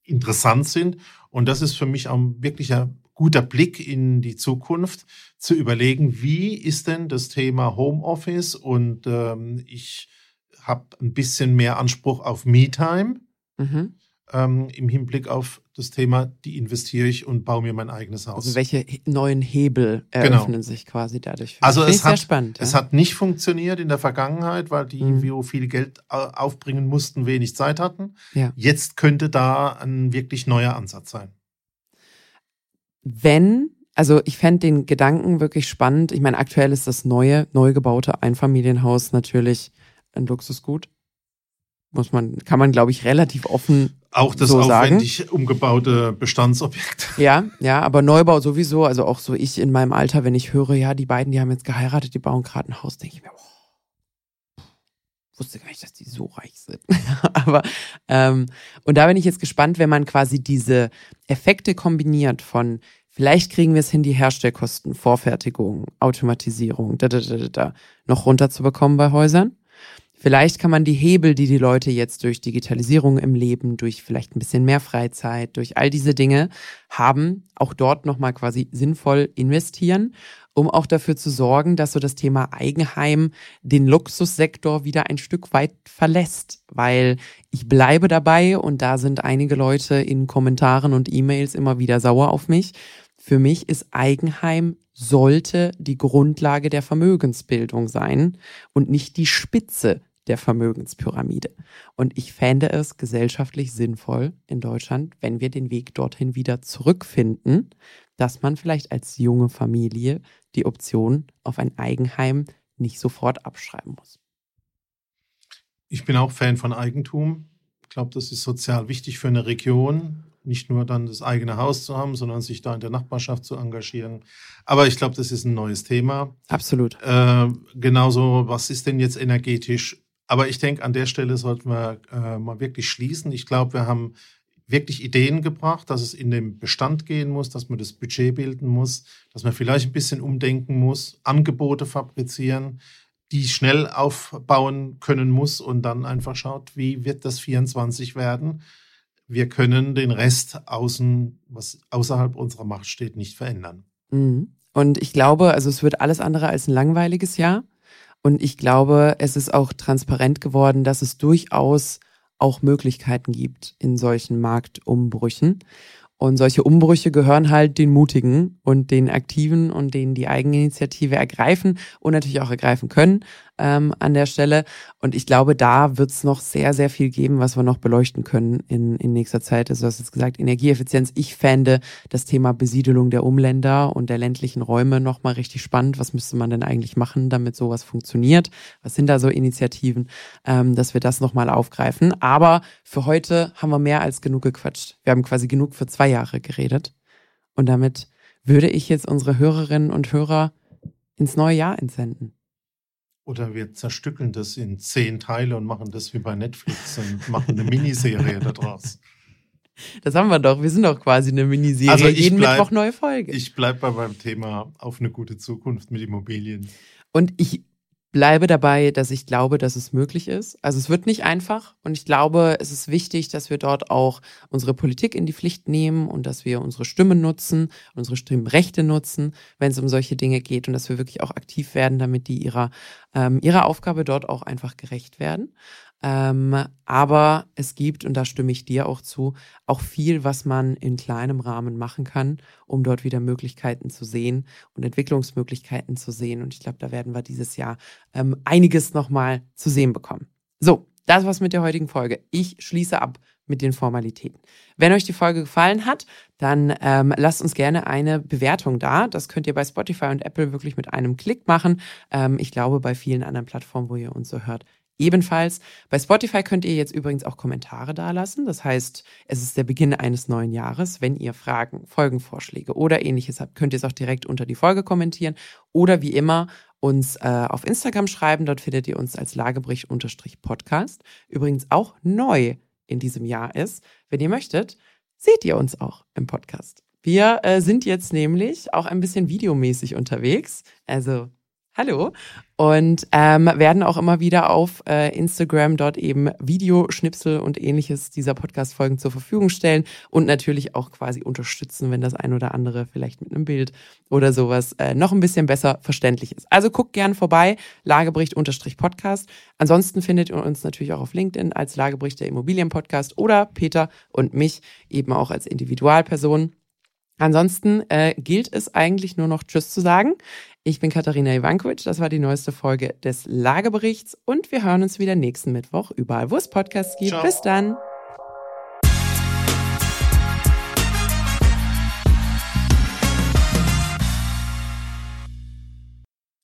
interessant sind. Und das ist für mich auch wirklich ein guter Blick in die Zukunft, zu überlegen, wie ist denn das Thema Homeoffice und ähm, ich habe ein bisschen mehr Anspruch auf Me-Time. Mhm ähm, im Hinblick auf das Thema, die investiere ich und baue mir mein eigenes Haus. Also welche neuen Hebel genau. eröffnen genau. sich quasi dadurch? Also es hat, spannend, es ja? hat nicht funktioniert in der Vergangenheit, weil die, mhm. die viel Geld aufbringen mussten, wenig Zeit hatten. Ja. Jetzt könnte da ein wirklich neuer Ansatz sein. Wenn also ich fände den Gedanken wirklich spannend. Ich meine, aktuell ist das neue, neu gebaute Einfamilienhaus natürlich ein Luxusgut. Muss man, kann man, glaube ich, relativ offen auch das so aufwendig sagen. umgebaute Bestandsobjekt. Ja, ja, aber Neubau sowieso. Also auch so ich in meinem Alter, wenn ich höre, ja, die beiden, die haben jetzt geheiratet, die bauen gerade ein Haus, denke ich mir, oh, wusste gar nicht, dass die so reich sind. aber ähm, und da bin ich jetzt gespannt, wenn man quasi diese Effekte kombiniert von Vielleicht kriegen wir es hin, die Herstellkosten, Vorfertigung, Automatisierung, da, da, da, da, noch runterzubekommen bei Häusern. Vielleicht kann man die Hebel, die die Leute jetzt durch Digitalisierung im Leben, durch vielleicht ein bisschen mehr Freizeit, durch all diese Dinge haben, auch dort nochmal quasi sinnvoll investieren, um auch dafür zu sorgen, dass so das Thema Eigenheim den Luxussektor wieder ein Stück weit verlässt. Weil ich bleibe dabei und da sind einige Leute in Kommentaren und E-Mails immer wieder sauer auf mich. Für mich ist Eigenheim sollte die Grundlage der Vermögensbildung sein und nicht die Spitze der Vermögenspyramide. Und ich fände es gesellschaftlich sinnvoll in Deutschland, wenn wir den Weg dorthin wieder zurückfinden, dass man vielleicht als junge Familie die Option auf ein Eigenheim nicht sofort abschreiben muss. Ich bin auch Fan von Eigentum. Ich glaube, das ist sozial wichtig für eine Region nicht nur dann das eigene Haus zu haben, sondern sich da in der Nachbarschaft zu engagieren. Aber ich glaube, das ist ein neues Thema. Absolut. Äh, genauso, was ist denn jetzt energetisch Aber ich denke, an der Stelle sollten wir äh, mal wirklich schließen. Ich glaube, wir haben wirklich Ideen gebracht, dass es in den Bestand gehen muss, dass man das Budget bilden muss, dass man vielleicht ein bisschen umdenken muss, Angebote fabrizieren, die schnell aufbauen können muss und dann einfach schaut, wie wird das 24 werden. Wir können den Rest außen, was außerhalb unserer Macht steht, nicht verändern. Mhm. Und ich glaube, also es wird alles andere als ein langweiliges Jahr. Und ich glaube, es ist auch transparent geworden, dass es durchaus auch Möglichkeiten gibt in solchen Marktumbrüchen. Und solche Umbrüche gehören halt den Mutigen und den Aktiven und denen die Eigeninitiative ergreifen und natürlich auch ergreifen können ähm, an der Stelle. Und ich glaube, da wird es noch sehr, sehr viel geben, was wir noch beleuchten können in, in nächster Zeit. Also du hast jetzt gesagt, Energieeffizienz. Ich fände das Thema Besiedelung der Umländer und der ländlichen Räume nochmal richtig spannend. Was müsste man denn eigentlich machen, damit sowas funktioniert? Was sind da so Initiativen, ähm, dass wir das nochmal aufgreifen? Aber für heute haben wir mehr als genug gequatscht. Wir haben quasi genug für zwei Jahre geredet. Und damit würde ich jetzt unsere Hörerinnen und Hörer ins neue Jahr entsenden. Oder wir zerstückeln das in zehn Teile und machen das wie bei Netflix und machen eine Miniserie daraus. Das haben wir doch. Wir sind doch quasi eine Miniserie. Also Jeden bleib, Mittwoch neue Folge. Ich bleibe bei meinem Thema auf eine gute Zukunft mit Immobilien. Und ich bleibe dabei, dass ich glaube, dass es möglich ist. Also es wird nicht einfach und ich glaube, es ist wichtig, dass wir dort auch unsere Politik in die Pflicht nehmen und dass wir unsere Stimmen nutzen, unsere Stimmrechte nutzen, wenn es um solche Dinge geht und dass wir wirklich auch aktiv werden, damit die ihrer ähm, ihrer Aufgabe dort auch einfach gerecht werden. Ähm, aber es gibt, und da stimme ich dir auch zu, auch viel, was man in kleinem Rahmen machen kann, um dort wieder Möglichkeiten zu sehen und Entwicklungsmöglichkeiten zu sehen. Und ich glaube, da werden wir dieses Jahr ähm, einiges nochmal zu sehen bekommen. So, das war's mit der heutigen Folge. Ich schließe ab mit den Formalitäten. Wenn euch die Folge gefallen hat, dann ähm, lasst uns gerne eine Bewertung da. Das könnt ihr bei Spotify und Apple wirklich mit einem Klick machen. Ähm, ich glaube, bei vielen anderen Plattformen, wo ihr uns so hört, ebenfalls. Bei Spotify könnt ihr jetzt übrigens auch Kommentare dalassen. Das heißt, es ist der Beginn eines neuen Jahres. Wenn ihr Fragen, Folgenvorschläge oder ähnliches habt, könnt ihr es auch direkt unter die Folge kommentieren oder wie immer uns äh, auf Instagram schreiben. Dort findet ihr uns als Lagebrich-Podcast. Übrigens auch neu in diesem Jahr ist. Wenn ihr möchtet, seht ihr uns auch im Podcast. Wir äh, sind jetzt nämlich auch ein bisschen videomäßig unterwegs. Also Hallo. Und ähm, werden auch immer wieder auf äh, Instagram dort eben Videoschnipsel und ähnliches dieser Podcast-Folgen zur Verfügung stellen und natürlich auch quasi unterstützen, wenn das ein oder andere vielleicht mit einem Bild oder sowas äh, noch ein bisschen besser verständlich ist. Also guckt gern vorbei, Lagebericht-Podcast. Ansonsten findet ihr uns natürlich auch auf LinkedIn als Lagebericht der Immobilien-Podcast oder Peter und mich eben auch als Individualperson. Ansonsten äh, gilt es eigentlich nur noch Tschüss zu sagen. Ich bin Katharina Ivankovic, das war die neueste Folge des Lageberichts und wir hören uns wieder nächsten Mittwoch überall, wo es Podcasts gibt. Ciao. Bis dann.